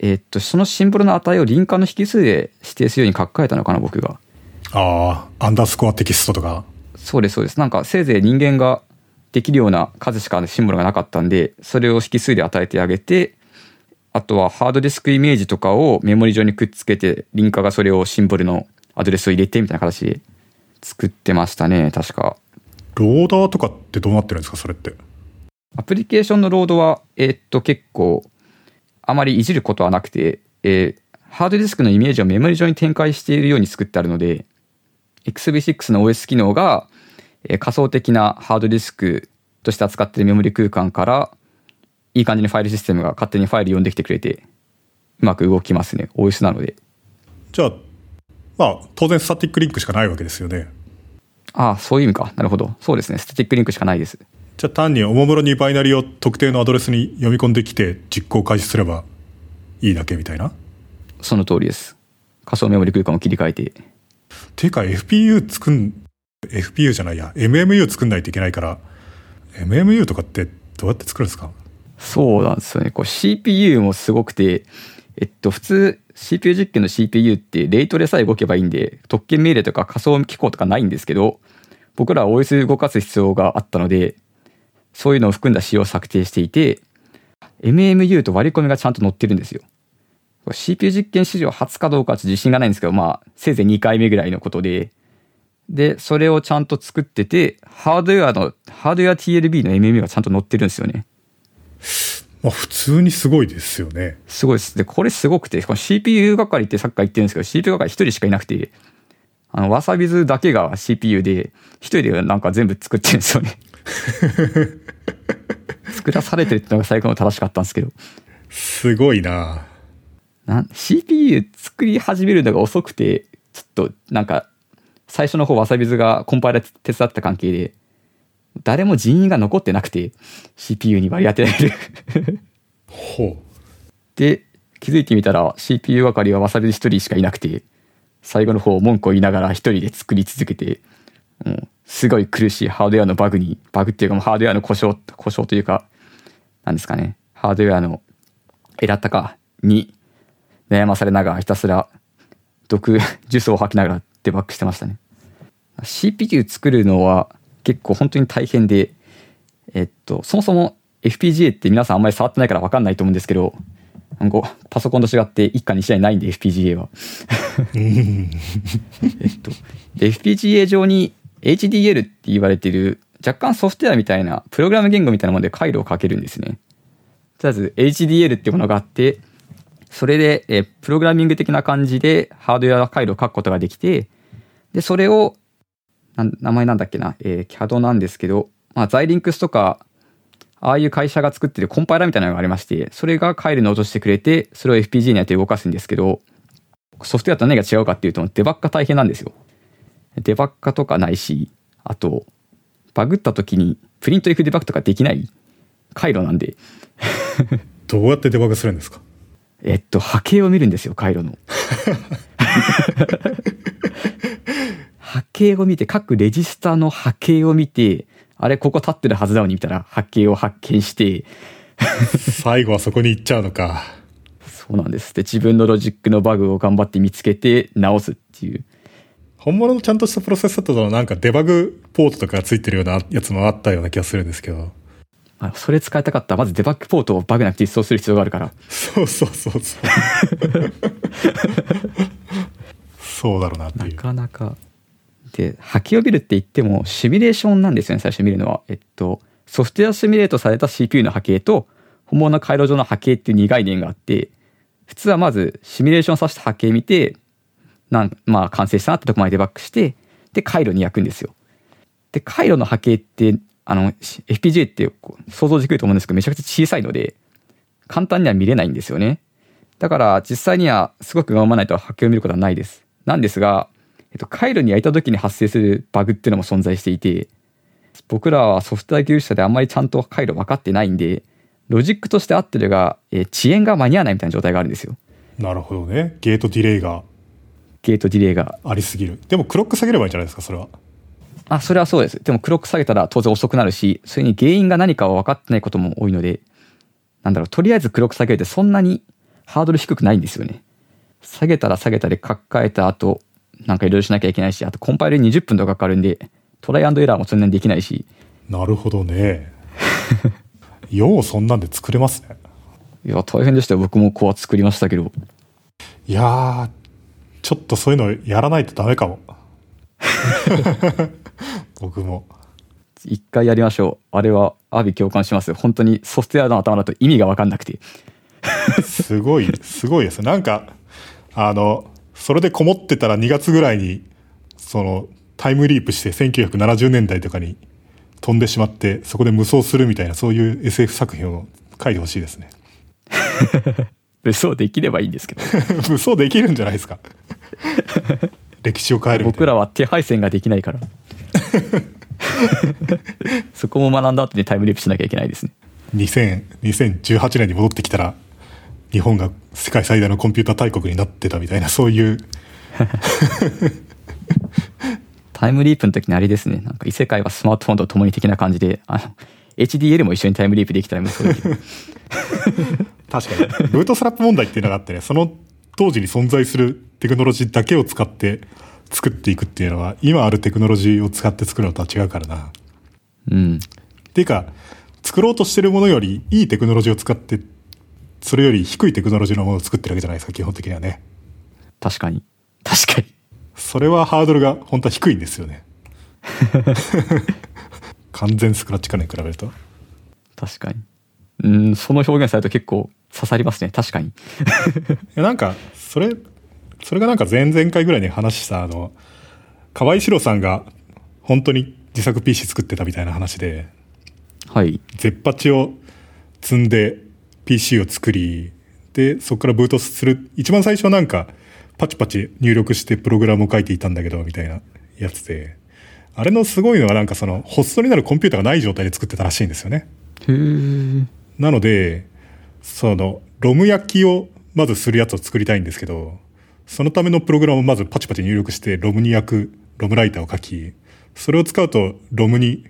えっと、そのシンボルの値をリンカーの引数で指定するように書き換えたのかな、僕が。ああ、アンダースコアテキストとか。そうです、そうです。なんか、せいぜい人間ができるような数しかシンボルがなかったんで、それを引数で与えてあげて、あとはハードディスクイメージとかをメモリ上にくっつけて、リンカーがそれをシンボルのアドレスを入れてみたいな形で作ってましたね、確か。ローダーとかってどうなってるんですか、それって？アプリケーションのロードは、えーっと、結構、あまりいじることはなくて、えーハードディスクのイメージをメモリ上に展開しているように作ってあるので、XV6 の OS 機能が、えー仮想的なハードディスクとして扱っているメモリ空間から、いい感じにファイルシステムが勝手にファイル読んできてくれて、うまく動きますね。OS なので。じゃあ、まあ、当然スタティックリンクしかないわけですよね。ああ、そういう意味か。なるほど。そうですね。スタティックリンクしかないです。じゃあ単におもむろにバイナリを特定のアドレスに読み込んできて実行開始すればいいだけみたいな？その通りです。仮想メモリ空間を切り替えて。ていうか FPU 作ん、FPU じゃないや、MMU 作んないといけないから、MMU とかってどうやって作るんですか？そうなんですよね。こう CPU もすごくて、えっと、普通 CPU 実験の CPU ってレイトでさえ動けばいいんで、特権命令とか仮想機構とかないんですけど、僕らは OS 動かす必要があったので、そういうのを含んだ仕様を策定していて、MMU と割り込みがちゃんと載ってるんですよ。CPU 実験史上初かどうかはちょっと自信がないんですけど、まあ、せいぜい2回目ぐらいのことで、で、それをちゃんと作ってて、ハードウェアの、ハードウェア TLB の MMU がちゃんと載ってるんですよね。まあ普通にすごいですよね。すごいです。で、これすごくて、この CPU 係ってさっきから言ってるんですけど、CPU 係一人しかいなくて、あの、わさびずだけが CPU で、一人でなんか全部作ってるんですよね。<laughs> 作らされてるってのが最後の正しかったんですけど、すごいななん CPU 作り始めるのが遅くて、ちょっとなんか、最初の方わさびずがコンパイラー手伝った関係で、誰も人員が残ってなくて、CPU に割り当てられる。ほで、気づいてみたら CPU 係はわさび一人しかいなくて、最後の方文句を言いながら一人で作り続けて、もうすごい苦しいハードウェアのバグに、バグっていうかもうハードウェアの故障、故障というか、なんですかね、ハードウェアのエラッタかに悩まされながらひたすら毒、ジュースを吐きながらデバッグしてましたね。CPU 作るのは結構本当に大変で、えっと、そもそも FPGA って皆さんあんまり触ってないから分かんないと思うんですけど、こうパソコンと違って一家に試合ないんで FPGA は。<laughs> えっと、FPGA 上に HDL って言われている若干ソフトウェアみたいなプログラム言語みたいなもので回路をかけるんですね。とりあえず HDL ってものがあって、それで、えープログラミング的な感じでハードウェア回路を書くことができて、で、それを、なん名前なんだっけな、えー CAD なんですけど、まあ、ザイリンクスとか、ああいう会社が作ってるコンパイラーみたいなのがありまして、それが回路に落としてくれて、それを FPG にやって動かすんですけど、ソフトウェアと何が違うかっていうと、デバッグが大変なんですよ。デバッグとかないし、あと、バグった時にプリント F デバッグとかできない回路なんで、どうやってデバッグするんですか？えっと、波形を見るんですよ、回路の。波形を見て、各レジスタの波形を見て、あれ、ここ立ってるはずなのに見たら波形を発見して、最後はそこに行っちゃうのか。そうなんです。で、自分のロジックのバグを頑張って見つけて直すっていう。本物のちゃんとしたプロセッサーだとなんかデバグポートとかがついてるようなやつもあったような気がするんですけど。まあ、それ使いたかったら、まずデバッグポートをバグなくて実装する必要があるから。そうそうそうそう。そうだろうなってないう。かなか。で、波形を見るって言っても、シミュレーションなんですよね、最初見るのは。えっと、ソフトウェアシミュレートされた CPU の波形と、本物の回路上の波形っていう2概念があって、普通はまずシミュレーションさせた波形見て、なんまあ完成したなってとこまでデバッグして、で、回路に焼くんですよ。で、回路の波形って、あの、し FPGA ってこう想像できると思うんですけど、めちゃくちゃ小さいので、簡単には見れないんですよね。だから実際にはすごく頑張らないと波形を見ることはないです。なんですが、えっと、回路に焼いた時に発生するバグっていうのも存在していて、僕らはソフトウェア技術者であんまりちゃんと回路分かってないんで、ロジックとして合ってるが、えー遅延が間に合わないみたいな状態があるんですよ。なるほどね。ゲートディレイがゲートディレイが。ありすぎる。でもクロック下げればいいんじゃないですか、それは。あ、それはそうです。でもクロック下げたら当然遅くなるし、それに原因が何かは分かってないことも多いので、なんだろう、とりあえずクロック下げてそんなにハードル低くないんですよね。下げたら下げたで書き換えた後、なんかいろいろしなきゃいけないし、あとコンパイルに20分とかかかるんで、トライアンドエラーもそんなにできないし、なるほどね。<laughs> ようそんなんで作れますね。いや、大変でしたよ。僕もコア作りましたけど。いやー、ちょっとそういうのやらないとダメかも。<laughs> 僕も。一回やりましょう。あれは、アビ共感します。本当にソフトウェアの頭だと意味がわかんなくて。すごい、すごいです。なんか、あの、それでこもってたら2月ぐらいに、その、タイムリープして1970年代とかに飛んでしまって、そこで無双するみたいな、そういう SF 作品を書いてほしいですね。<laughs> 武装できればいいんですけど。<laughs> 無双できるんじゃないですか。歴史を変える。僕らは手配線ができないから。<laughs> そこも学んだ後にタイムリープしなきゃいけないですね。2000 2018年に戻ってきたら、日本が世界最大のコンピューター大国になってたみたいな、そういう、<laughs> タイムリープの時にあれですね。なんか異世界はスマートフォンと共に的な感じで、あの、HDL も一緒にタイムリープできたら無双できる。確かに。ブートスラップ問題っていうのがあってね、その当時に存在するテクノロジーだけを使って作っていくっていうのは、今あるテクノロジーを使って作るのとは違うからな。っうん。ていうか、作ろうとしてるものよりいいテクノロジーを使って、それより低いテクノロジーのものを作ってるわけじゃないですか、基本的にはね。確かに。確かに。それはハードルが本当は低いんですよね。<laughs> 完全スクラッチからに比べると。確かに。うん、その表現されると結構刺さりますね。確かに。いやなんか、それ、それがなんか前々回ぐらいに話した、あの、河合史郎さんが本当に自作 PC 作ってたみたいな話で、はい。絶八を積んで PC を作り、で、そこからブートする、一番最初はなんか、パチパチ入力してプログラムを書いていたんだけど、みたいなやつで、あれのすごいのはなんかその、ホストになるコンピューターがない状態で作ってたらしいんですよね。なので、その、ロム焼きをまずするやつを作りたいんですけど、そのためのプログラムをまずパチパチ入力して、ロムに焼く、ロムライターを書き、それを使うと、ロムに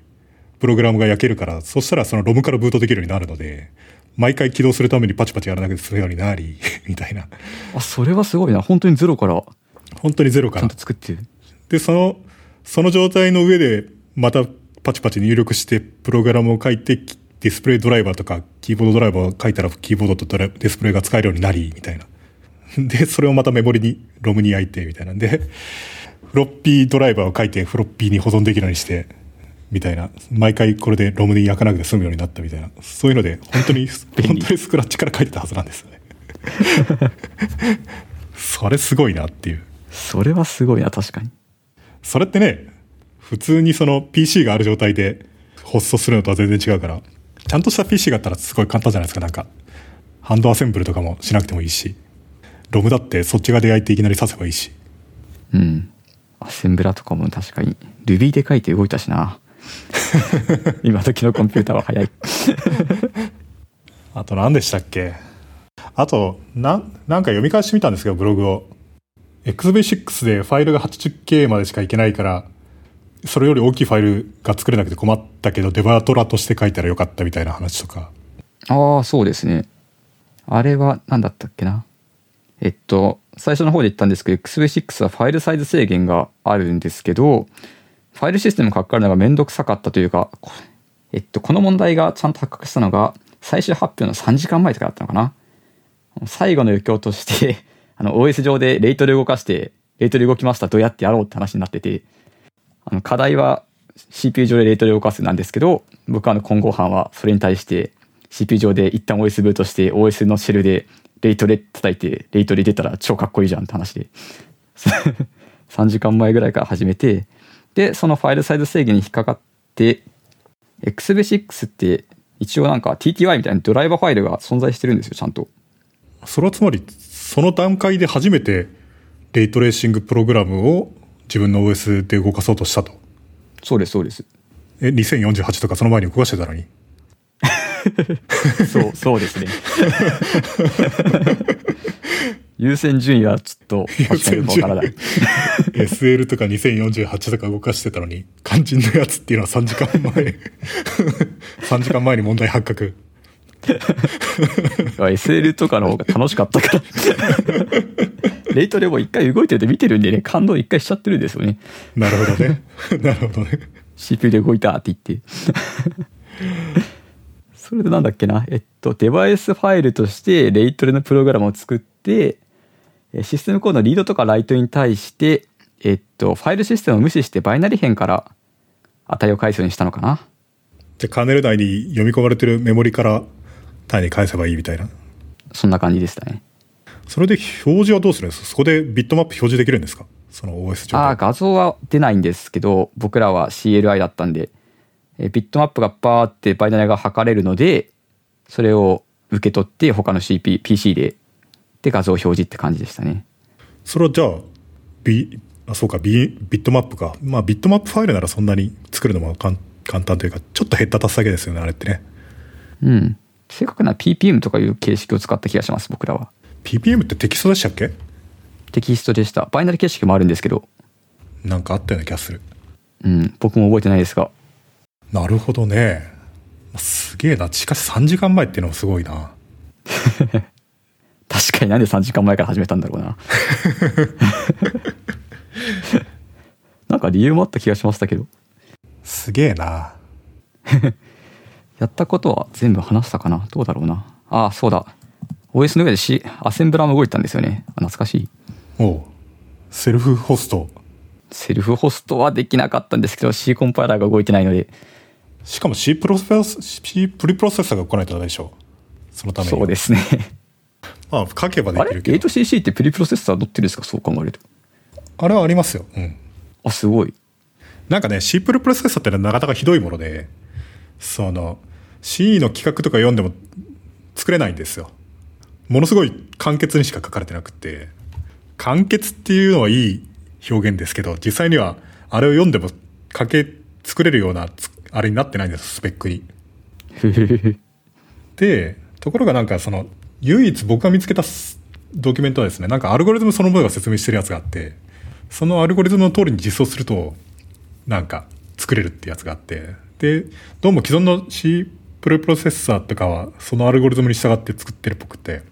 プログラムが焼けるから、そしたらそのロムからブートできるようになるので、毎回起動するためにパチパチやらなくて済むようになり、<laughs> みたいな。あ、それはすごいな。本当にゼロから本当にゼロからちゃんと。作ってる。で、その、その状態の上で、またパチパチ入力して、プログラムを書いて、ディスプレイドライバーとか、キーボードドライバーを書いたら、キーボードとドライディスプレイが使えるようになり、みたいな。<laughs> で、それをまたメモリに、ロムに焼いて、みたいなんで、フロッピードライバーを書いて、フロッピーに保存できるようにして、みたいな。毎回これでロムに焼かなくて済むようになったみたいな。そういうので、本当に、本当にスクラッチから書いてたはずなんですよね。<laughs> それすごいなっていう。それはすごいな、確かに。それってね、普通にその PC がある状態でホストするのとは全然違うから、ちゃんとした PC があったらすごい簡単じゃないですか、なんか。ハンドアセンブルとかもしなくてもいいし、ロムだってそっち側で焼いていきなり刺せばいいし。うん。アセンブラとかも確かに。Ruby で書いて動いたしな。今時のコンピューターは早い。<laughs> あと何でしたっけ？あと、なん、なんか読み返してみたんですけど、ブログを。XV6 でファイルが 80K までしかいけないから、それより大きいファイルが作れなくて困ったけど、デバトラとして書いたらよかったみたいな話とか。ああ、そうですね。あれは何だったっけな？えっと、最初の方で言ったんですけど、XV6 はファイルサイズ制限があるんですけど、ファイルシステムがかかるのがめんどくさかったというか、えっと、この問題がちゃんと発覚したのが、最終発表の3時間前とかだったのかな？最後の余興として、あの、OS 上でレイトで動かして、レイトで動きました、どうやってやろうって話になってて、あの、課題は CPU 上でレイトで動かすなんですけど、僕はあの、混合班はそれに対して、CPU 上で一旦 OS ブートして OS のシェルでレイトで叩いてレイトで出たら超かっこいいじゃんって話で。<laughs> 3時間前ぐらいから始めてでそのファイルサイズ制限に引っかかって XV6 って一応なんか TTY みたいなドライバーファイルが存在してるんですよちゃんと。それはつまり、その段階で初めてレイトレーシングプログラムを自分の OS で動かそうとしたと。そうですそうですえ、2048とかその前に動かしてたのに。<laughs> そうそうですね <laughs> 優先順位はちょっっと確かにわからない。SL とか2048とか動かしてたのに、肝心のやつっていうのは3時間前。<laughs> 3時間前に問題発覚。<laughs> SL とかの方が楽しかったから。<laughs> レイトでも一回動いてると見てるんでね、感動一回しちゃってるんですよね。なるほどね。<laughs> なるほどね。CPU で動いたって言って。それでなんだっけな。えっと、デバイスファイルとしてレイトレのプログラムを作って、えシステムコードのリードとかライトに対して、えっと、ファイルシステムを無視してバイナリ変から値を返すようにしたのかな。じゃあカーネル内に読み込まれてるメモリから単に返せばいいみたいな。そんな感じでしたね。それで表示はどうするんですか？そこでビットマップ表示できるんですか？その OS 上あ。画像は出ないんですけど、僕らは CLI だったんで、えビットマップがバーってバイナリが吐かれるので、それを受け取って他の CP、PC で、で画像表示って感じでしたね。それはじゃあ、ビ、あ、そうか、ビ、ビットマップか。まあビットマップファイルならそんなに作るのも簡単というか、ちょっとヘッダ足すだけですよね、あれってね。うん。正確な PPM とかいう形式を使った気がします、僕らは。PPM ってテキストでしたっけ？テキストでした。バイナリ形式もあるんですけど、なんかあったような気がする。うん、僕も覚えてないですが、なるほどね。すげえな。しかし3時間前っていうのもすごいな。<laughs> 確かになんで3時間前から始めたんだろうな。<laughs> なんか理由もあった気がしましたけど。すげえな。<laughs> やったことは全部話したかな？どうだろうな。ああ、そうだ。OS の上で C、アセンブラーも動いてたんですよね。あ懐かしい。おうセルフホスト。セルフホストはできなかったんですけど、C コンパイラーが動いてないので、しかも C プロセス、C プリプロセッサーが来ないとダメでしょそのために。そうですね。<laughs> まあ、書けばできるけど。?8CC ってプリプロセッサー乗ってるんですか？そう考えると。あれはありますよ。うん。あ、すごい。なんかね、C プリプロセッサーってのはなかなかひどいもので、その、C の企画とか読んでも作れないんですよ。ものすごい簡潔にしか書かれてなくて、簡潔っていうのはいい表現ですけど、実際にはあれを読んでも書け、作れるようなつ、あれになってないんです、スペックに。<laughs> で、ところがなんかその、唯一僕が見つけたスドキュメントはですね、なんかアルゴリズムそのものが説明してるやつがあって、そのアルゴリズムの通りに実装すると、なんか作れるってやつがあって、で、どうも既存の C プロプロセッサーとかはそのアルゴリズムに従って作ってるっぽくて、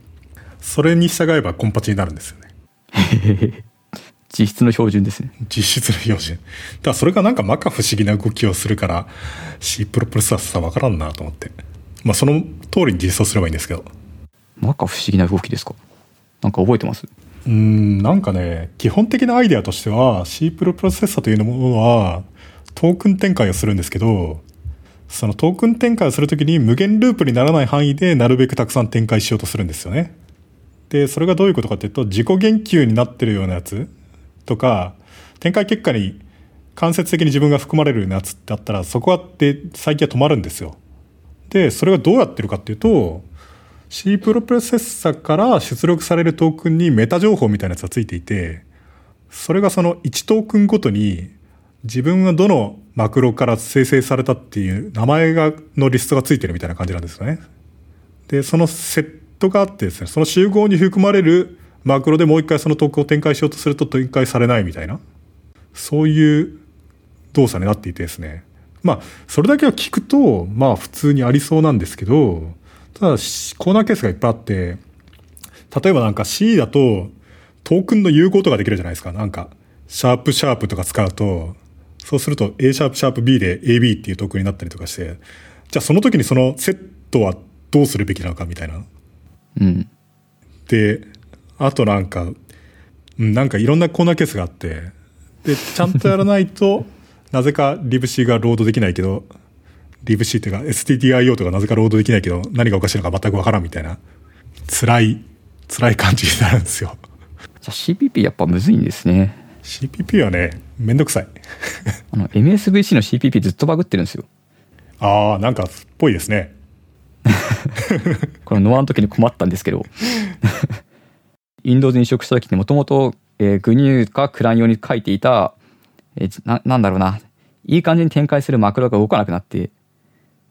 それに従えばコンパチになるんですよね。<laughs> 実質の標準ですね。実質の標準。だからそれがなんか摩訶不思議な動きをするから、C プロプロセッサーわからんなと思って。まあその通りに実装すればいいんですけど。なんか不思議な動きですか？なんか覚えてます？うーん、なんかね、基本的なアイデアとしては C プロプロセッサーというものはトークン展開をするんですけど、そのトークン展開をするときに無限ループにならない範囲でなるべくたくさん展開しようとするんですよね。で、それがどういうことかというと、自己言及になってるようなやつとか、展開結果に間接的に自分が含まれるようなやつってあったら、そこはで最近は止まるんですよ。で、それがどうやってるかっていうと、C プロプロセッサーから出力されるトークンにメタ情報みたいなやつがついていて、それがその1トークンごとに自分がどのマクロから生成されたっていう名前がのリストがついてるみたいな感じなんですよね。で、そのセットがあってですね、その集合に含まれるマクロでもう一回そのトークを展開しようとすると展開されないみたいな、そういう動作になっていてですね。まあ、それだけを聞くと、まあ普通にありそうなんですけど、ただ、コーナーケースがいっぱいあって、例えばなんか C だと、トークンの融合とかできるじゃないですか。なんか、シャープシャープとか使うと、そうすると A シャープシャープ B で AB っていうトークンになったりとかして、じゃあその時にそのセットはどうするべきなのかみたいな。うん。で、あとなんか、うんなんかいろんなコーナーケースがあって、で、ちゃんとやらないと、<laughs> なぜか libc がロードできないけど、libc っていうか stdio とかなぜかロードできないけど、何がおかしいのか全くわからんみたいな、辛い、辛い感じになるんですよ。じゃあ CPP やっぱむずいんですね。CPP はね、めんどくさい。あの MSVC の CPP ずっとバグってるんですよ。ああ、なんかっぽいですね。<laughs> このノアの時に困ったんですけど Windows に移植した時にもともと GNU かクラン用に書いていた、えーななんだろうないい感じに展開するマクロが動かなくなって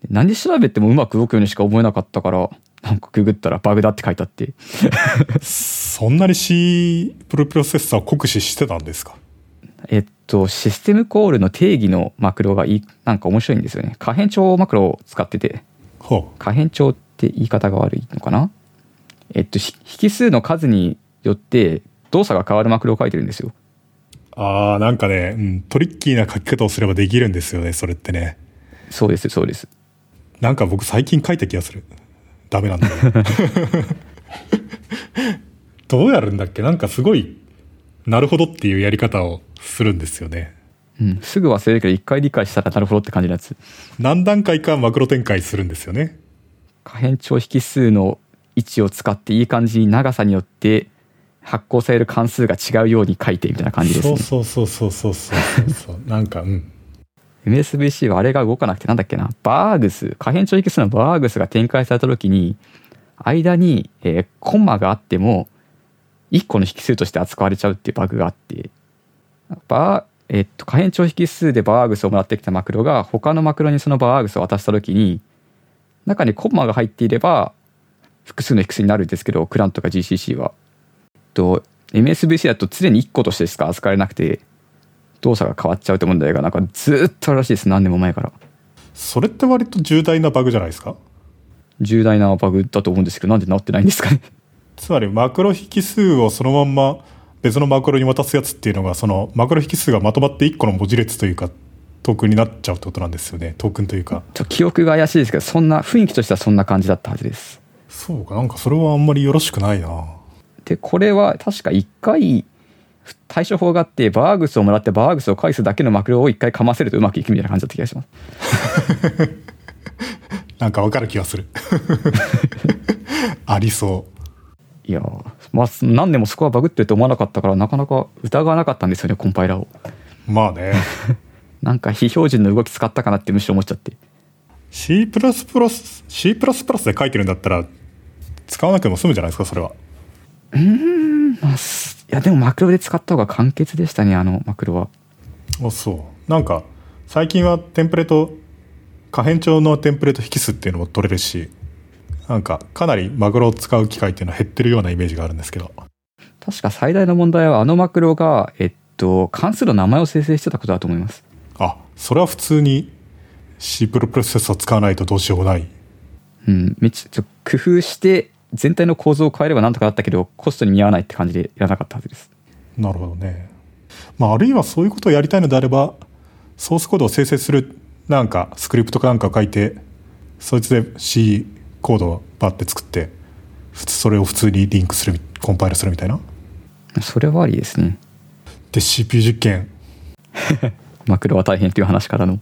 何調べてもうまく動くようにしか思えなかったからなんかググったらバグだって書いてあって <laughs> そんなに C プロプロセッサーを酷使してたんですか？えっとシステムコールの定義のマクロがいいなんか面白いんですよね可変調マクロを使っててほ可変調って言い方が悪いのかな？えっとひ引数の数によって動作が変わるマクロを書いてるんですよう。ああ、なんかね、うん、トリッキーな書き方をすればできるんですよね、それってね。そうです、そうです。なんか僕最近書いた気がする。ダメなんだよ。<laughs> どうやるんだっけ？なんかすごい、なるほどっていうやり方をするんですよね。うん、すぐ忘れるけど、一回理解したらなるほどって感じのやつ。何段階かマクロ展開するんですよね。可変調引数の位置を使っていい感じに長さによって発行される関数が違うように書いてみたいな感じですね。そうそうそうそうそうそうそう。<laughs> なんか、うん。MSVC はあれが動かなくてなんだっけなバーグス可変調引数のバーグスが展開された時に間に、えーコンマがあっても1個の引数として扱われちゃうっていうバグがあってバー、えっと可変調引数でバーグスをもらってきたマクロが他のマクロにそのバーグスを渡した時に中にコンマが入っていれば複数の引数になるんですけどクランとか GCC は。と MSVC だと常に1個としてしか扱われなくて動作が変わっちゃうと問題がなんかずーっとあるらしいです。何年も前から。それって割と重大なバグじゃないですか？重大なバグだと思うんですけどなんで治ってないんですかね。つまりマクロ引数をそのまんま別のマクロに渡すやつっていうのがそのマクロ引数がまとまって1個の文字列というかトークンになっちゃうってことなんですよね。トークンというか。ちょ記憶が怪しいですけどそんな雰囲気としてはそんな感じだったはずです。そうか。なんかそれはあんまりよろしくないな。でこれは確か1回対処法があってバーグスをもらってバーグスを返すだけのマクロを1回かませるとうまくいくみたいな感じだった気がします。<laughs> なんかわかる気がする。<laughs> ありそう。いやーまあ何でもそこはバグってると思わなかったからなかなか疑わなかったんですよねコンパイラーを。まあね。<laughs> なんか非標準の動き使ったかなってむしろ思っちゃって。C++、C++ で書いてるんだったら使わなくても済むじゃないですかそれは。まあすいやでもマクロで使った方が簡潔でしたねあのマクロは。あそう。なんか最近はテンプレート可変調のテンプレート引数っていうのも取れるしなんかかなりマグロを使う機会っていうのは減ってるようなイメージがあるんですけど確か最大の問題はあのマクロが、えっと、関数の名前を生成してたことだと思います。あそれは普通に C プロプロセッサー使わないとどうしようもないうん、めっちゃ工夫して全体の構造を変えればなんとかなったけどコストに見合わないって感じでやらなかったはずです。なるほどね。まあ、あるいはそういうことをやりたいのであれば、ソースコードを生成する、なんか、スクリプトかなんかを書いて、そいつで C コードをバッて作って、普通それを普通にリンクするみ、コンパイルするみたいな。それはありですね。で、CPU 実験。<laughs> マクロは大変という話からの。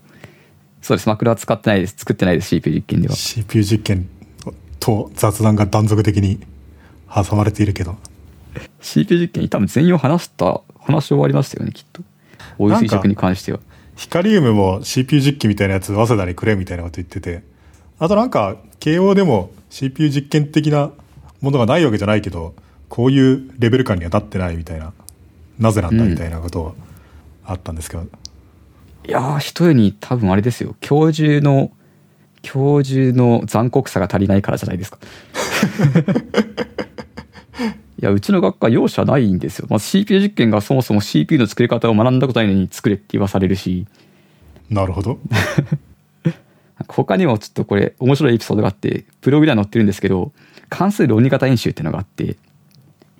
そうです。マクロは使ってないです。作ってないです。CPU 実験では。CPU 実験と雑談が断続的に挟まれているけど。CPU 実験に多分全容話した、話終わりましたよね、きっと。お湯垂直に関しては。ヒカリウムも CPU 実機みたいなやつ、早稲田にくれみたいなこと言ってて。あとなんか、慶応でも CPU 実験的なものがないわけじゃないけど、こういうレベル感にはなってないみたいな、なぜなんだみたいなことあったんですけど、いやー、一重に多分あれですよ。教授の、教授の残酷さが足りないからじゃないですか。<laughs> いや、うちの学科容赦ないんですよ。まあ、CPU 実験がそもそも CPU の作り方を学んだことないのに作れって言わされるし、なるほど。<laughs> 他にもちょっとこれ面白いエピソードがあって、ブログには載ってるんですけど、関数論理型演習っていうのがあって、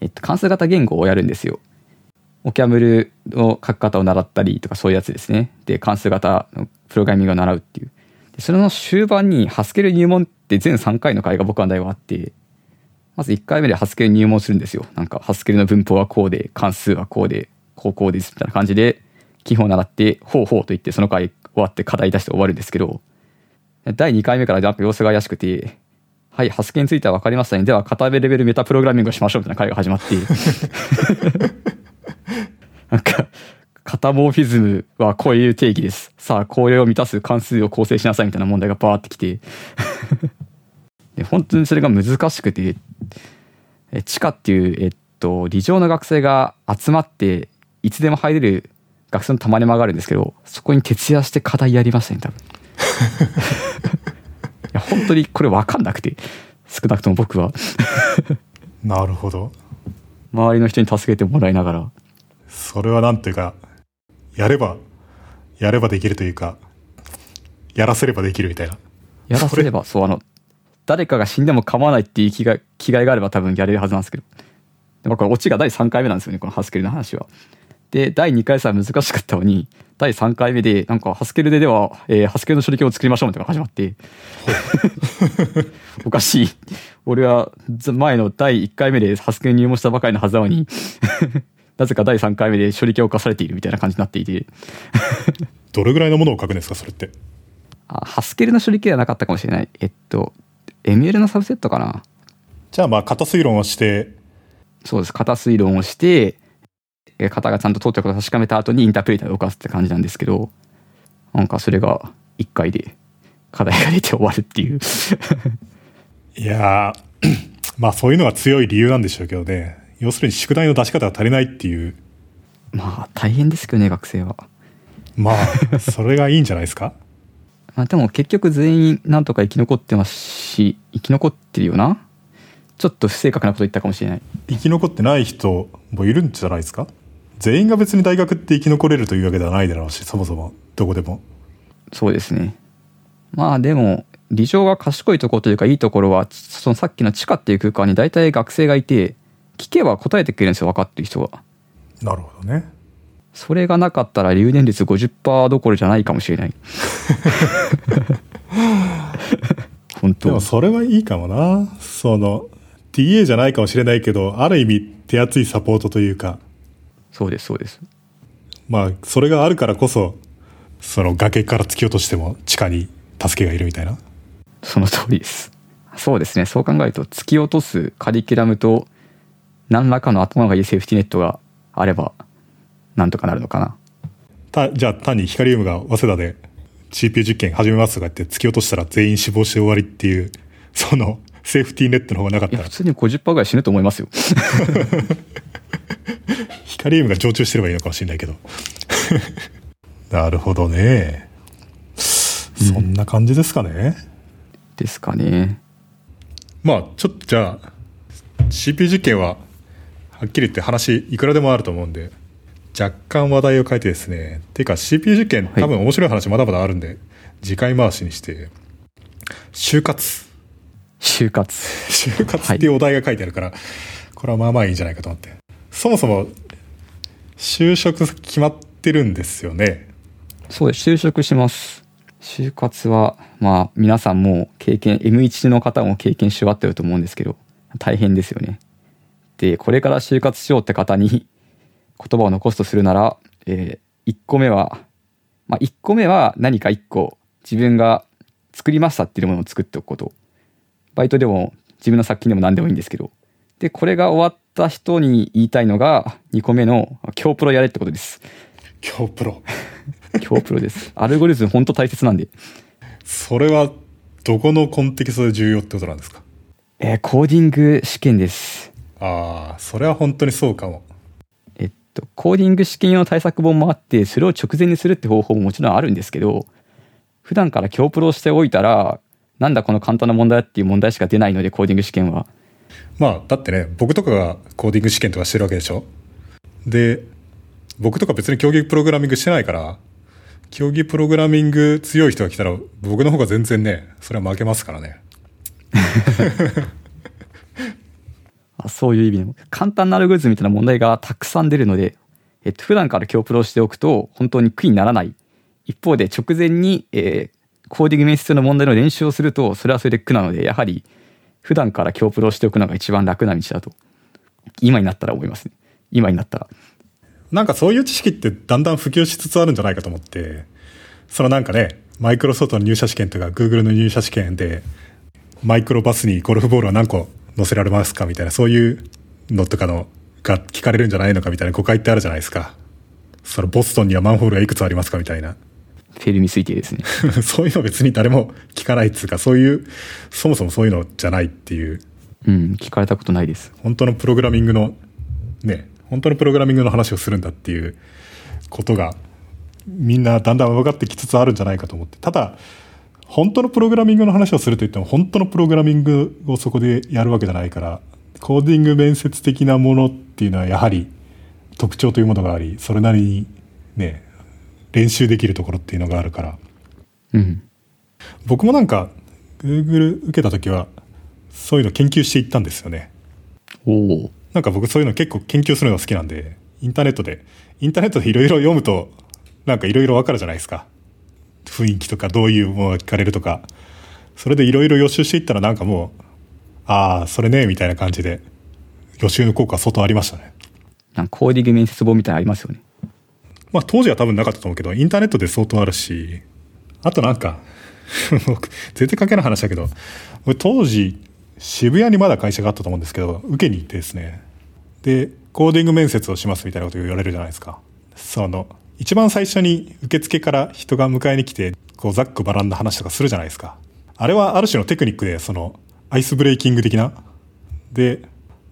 えっと、関数型言語をやるんですよ。オキャムルの書き方を習ったりとかそういうやつですね。で、関数型のプログラミングを習うっていう。でそれの終盤にハスケル入門って全3回の回が僕は題はあって、まず1回目でハスケル入門するんですよ。なんかハスケルの文法はこうで、関数はこうで、こうこうですみたいな感じで、基本を習って、ほうほうと言ってその回終わって課題出して終わるんですけど、第2回目からなんか様子が怪しくて、はい、ハスケについては分かりましたね。では、片目レベルメタプログラミングをしましょうみたいな会が始まって、<laughs> なんか、カタモーフィズムはこういう定義です。さあ、これを満たす関数を構成しなさいみたいな問題がバーってきて、<laughs> で本当にそれが難しくて、え地下っていう、えっと、理上の学生が集まって、いつでも入れる学生のたまり場があるんですけど、そこに徹夜して課題やりましたね、多分。いや本当にこれ分かんなくて少なくとも僕は。<laughs> なるほど。周りの人に助けてもらいながら。それはなんていうか、やれば、やればできるというか、やらせればできるみたいな。やらせればそうあの誰かが死んでも構わないっていう気が気概があれば多分やれるはずなんですけど。でもこれオチが第3回目なんですよねこのハスケルの話はで、第2回さ難しかったのに、第3回目で、なんか、ハスケルででは、えーハスケルの処理器を作りましょうみたいなのが始まって、<laughs> おかしい。俺は、ず前の第1回目でハスケルに入門したばかりのはずなのに、<laughs> なぜか第3回目で処理器を課されているみたいな感じになっていて、どれぐらいのものを書くんですかそれって？あハスケルの処理器ではなかったかもしれない。えっと、ML のサブセットかなじゃあまあ型推論をしてそうです。型推論をして、えー型がちゃんと通ってることを確かめた後にインタープレーターを動かすって感じなんですけど、なんかそれが1回で課題が出て終わるっていう。<laughs> いやー <coughs> まあそういうのが強い理由なんでしょうけどね要するに宿題の出し方が足りないっていうまあ大変ですけどね、学生は。まあそれがいいんじゃないですか？<laughs> まあでも結局全員なんとか生き残ってますし、生き残ってるよな。ちょっと不正確なこと言ったかもしれない。生き残ってない人もいるんじゃないですか？全員が別に大学って生き残れるというわけではないだろうしそもそもどこでもそうですね。まあでも、理想が賢いところというかいいところは、そのさっきの地下っていう空間に大体学生がいて、聞けば答えてくれるんですよ、分かってる人が。なるほどねそれがなかったら留年率50%どころじゃないかもしれない。本当でもそれはいいかもなその TA じゃないかもしれないけどある意味手厚いサポートというかそうです、そうです。まあそれがあるからこそその崖から突き落としても地下に助けがいるみたいなその通りです。そうですね。そう考えると、突き落とすカリキュラムと、何らかの頭がいいセーフティネットがあれば、なんとかなるのかな。たじゃあ単にヒカリウムが早稲田で CPU 実験始めますとか言って突き落としたら全員死亡して終わりっていうそのセーフティーネットの方がなかったら普通に50%ぐらい死ぬと思いますよ。<laughs> ヒカリウムが常駐してればいいのかもしれないけど。<laughs> なるほどね。そんな感じですかね、ですかね。まあちょっとじゃあ CPU 実験ははっきり言って話いくらでもあると思うんで若干話題を変えてですね。ていうか CPU 実験い。多分面白い話まだまだあるんで、次回回しにして就活。就活。<laughs> 就活っていうお題が書いてあるから、これはまあまあいいんじゃないかと思って。そもそも就職決まってるんですよねそうです。就職します。就活は、まあ、皆さんも経験、M1 の方も経験し終わってると思うんですけど、大変ですよね。で、これから就活しようって方に言葉を残すとするなら、え1個目は、まあ、1個目は何か1個自分が作りましたっていうものを作っておくこと。バイトでも自分の作品でも何でもいいんですけど。で、これが終わった人に言いたいのが、2個目の、今日プロやれってことです。今日プロ <laughs> 今日プロです。アルゴリズム本当大切なんで。それはどこのコンテキストで重要ってことなんですか？えーコーディング試験です。ああそれは本当にそうかもえっと、コーディング試験用の対策本もあって、それを直前にするって方法ももちろんあるんですけど、普段から今日プロしておいたら、なんだこの簡単な問題っていう問題しか出ないので、コーディング試験は。まあだってね僕とかがコーディング試験とかしてるわけでしょ？で僕とか別に競技プログラミングしてないから競技プログラミング強い人が来たら僕の方が全然ねそれは負けますからね <laughs> あそういう意味でも。簡単なアルゴリズムみたいな問題がたくさん出るので、えっと、普段から今日プロしておくと、本当に苦にならない。一方で直前に、えーコーディング面接の問題の練習をすると、それはそれで苦なので、やはり、普段から今日プロしておくのが一番楽な道だと、今になったら思いますね。今になったら。なんかそういう知識ってだんだん普及しつつあるんじゃないかと思ってそのなんかねマイクロソフトの入社試験とかグーグルの入社試験でマイクロバスにゴルフボールは何個乗せられますかみたいなそういうのとかのが聞かれるんじゃないのかみたいな誤解ってあるじゃないですかそのボストンにはマンホールがいくつありますかみたいなフェルミ推定ですね。<laughs> そういうの別に誰も聞かないっつうかそういうそもそもそういうのじゃないっていううん、聞かれたことないです。本当のプログラミングのね本当のプログラミングの話をするんだっていうことがみんなだんだん分かってきつつあるんじゃないかと思ってただ本当のプログラミングの話をするといっても本当のプログラミングをそこでやるわけじゃないからコーディング面接的なものっていうのはやはり特徴というものがありそれなりにね練習できるところっていうのがあるからうん。僕もなんか Google 受けた時はそういうの研究していったんですよねおお。なんか僕そういうの結構研究するのが好きなんでインターネットで、インターネットでいろいろ読むと、なんかいろいろわかるじゃないですか。雰囲気とかどういうものが聞かれるとか。それでいろいろ予習していったらなんかもう、ああ、それね、みたいな感じで、予習の効果相当ありましたね。なんかコーディング面接本みたいなのありますよね。まあ当時は多分なかったと思うけど、インターネットで相当あるし、あとなんか、<laughs> 僕全然関係ない話だけど、俺当時、渋谷にまだ会社があったと思うんですけど、受けに行ってですね、で、コーディング面接をしますみたいなこと言われるじゃないですか。その、一番最初に受付から人が迎えに来て、こうざっくばらんな話とかするじゃないですか。あれはある種のテクニックで、その、アイスブレイキング的な。で、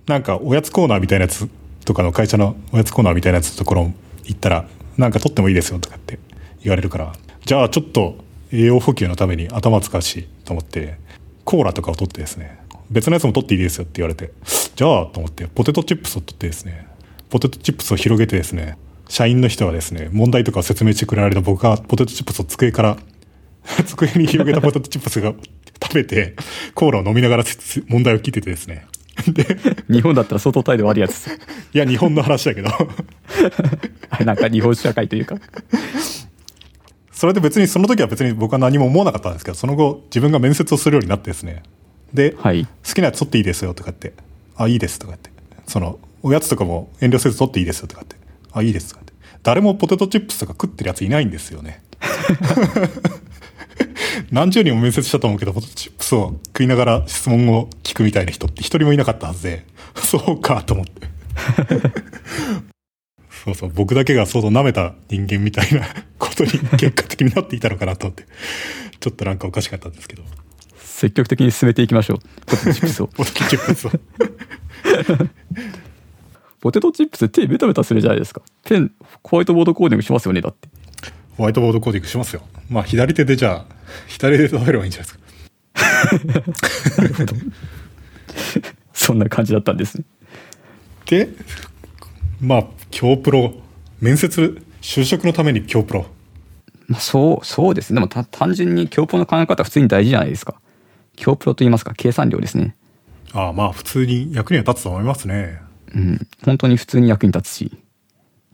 なんかおやつコーナーみたいなやつとかの会社のおやつコーナーみたいなやつのところ行ったら、なんか取ってもいいですよとかって言われるから、じゃあちょっと栄養補給のために頭使うしと思って、コーラとかを取ってですね、別のやつも取っていいですよって言われて、じゃあと思ってポテトチップスを取ってですね、ポテトチップスを広げてですね、社員の人はですね、問題とかを説明してくれられた僕がポテトチップスを机から机に広げたポテトチップスが食べて、コーラを飲みながら問題を聞いててですね。で、日本だったら相当態度悪いやついや、日本の話だけどなんか日本社会というか。それで別に、その時は別に僕は何も思わなかったんですけど、その後自分が面接をするようになってですね。で、はい、好きなやつ取っていいですよとかって、あ、いいですとかって。その、おやつとかも遠慮せず取っていいですよとかって。あ、いいですとかって。誰もポテトチップスとか食ってるやついないんですよね。<laughs> 何十人も面接したと思うけど、ポテトチップスを食いながら質問を聞くみたいな人って一人もいなかったはずで、<laughs> そうかと思って。<laughs> そうそう、僕だけが相当舐めた人間みたいなことに結果的になっていたのかなと思って、ちょっとなんかおかしかったんですけど。積極的に進めていきましょう。ポテトチップスを。<laughs> ポテトチップスを。ポテトチップス手ベタベタするじゃないですか。ペン、ホワイトボードコーディングしますよね、だって。ホワイトボードコーディングしますよ。まあ、左手でじゃあ、左手で食べればいいんじゃないですか。なるほど。そんな感じだったんですね。で、まあ、京プロ、面接、就職のために京プロ。まあ、そう、そうですね。でも単純に京プロの考え方普通に大事じゃないですか。京プロと言いますか、計算量ですね。ああ、まあ、普通に役には立つと思いますね。うん。本当に普通に役に立つし、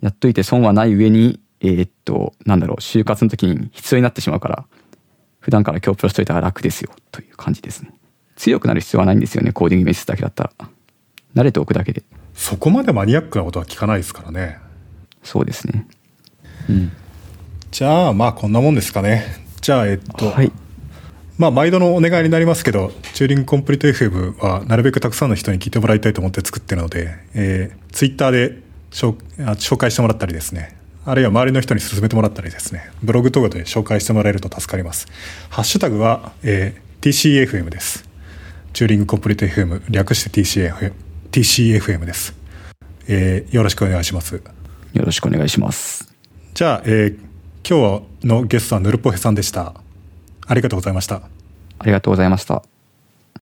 やっといて損はない上に、えー、っと、なんだろう、就活の時に必要になってしまうから、普段から強プロしといたら楽ですよ、という感じですね。強くなる必要はないんですよね、コーディング面接だけだったら。慣れておくだけで。そこまでマニアックなことは聞かないですからね。そうですね。うん。じゃあ、まあ、こんなもんですかね。じゃあ、えっと、はい。まあ、毎度のお願いになりますけど、チューリングコンプリート FM は、なるべくたくさんの人に聞いてもらいたいと思って作ってるので、えー、ツイッターで紹介してもらったりですね、あるいは周りの人に勧めてもらったりですね、ブログ等で紹介してもらえると助かります。ハッシュタグは、えー、TCFM です。チューリングコンプリート FM、略して TCFM, TCFM です。えー、よろしくお願いします。よろしくお願いします。じゃあ、えー、今日のゲストはヌルポヘさんでした。ありがとうございました。ありがとうございました。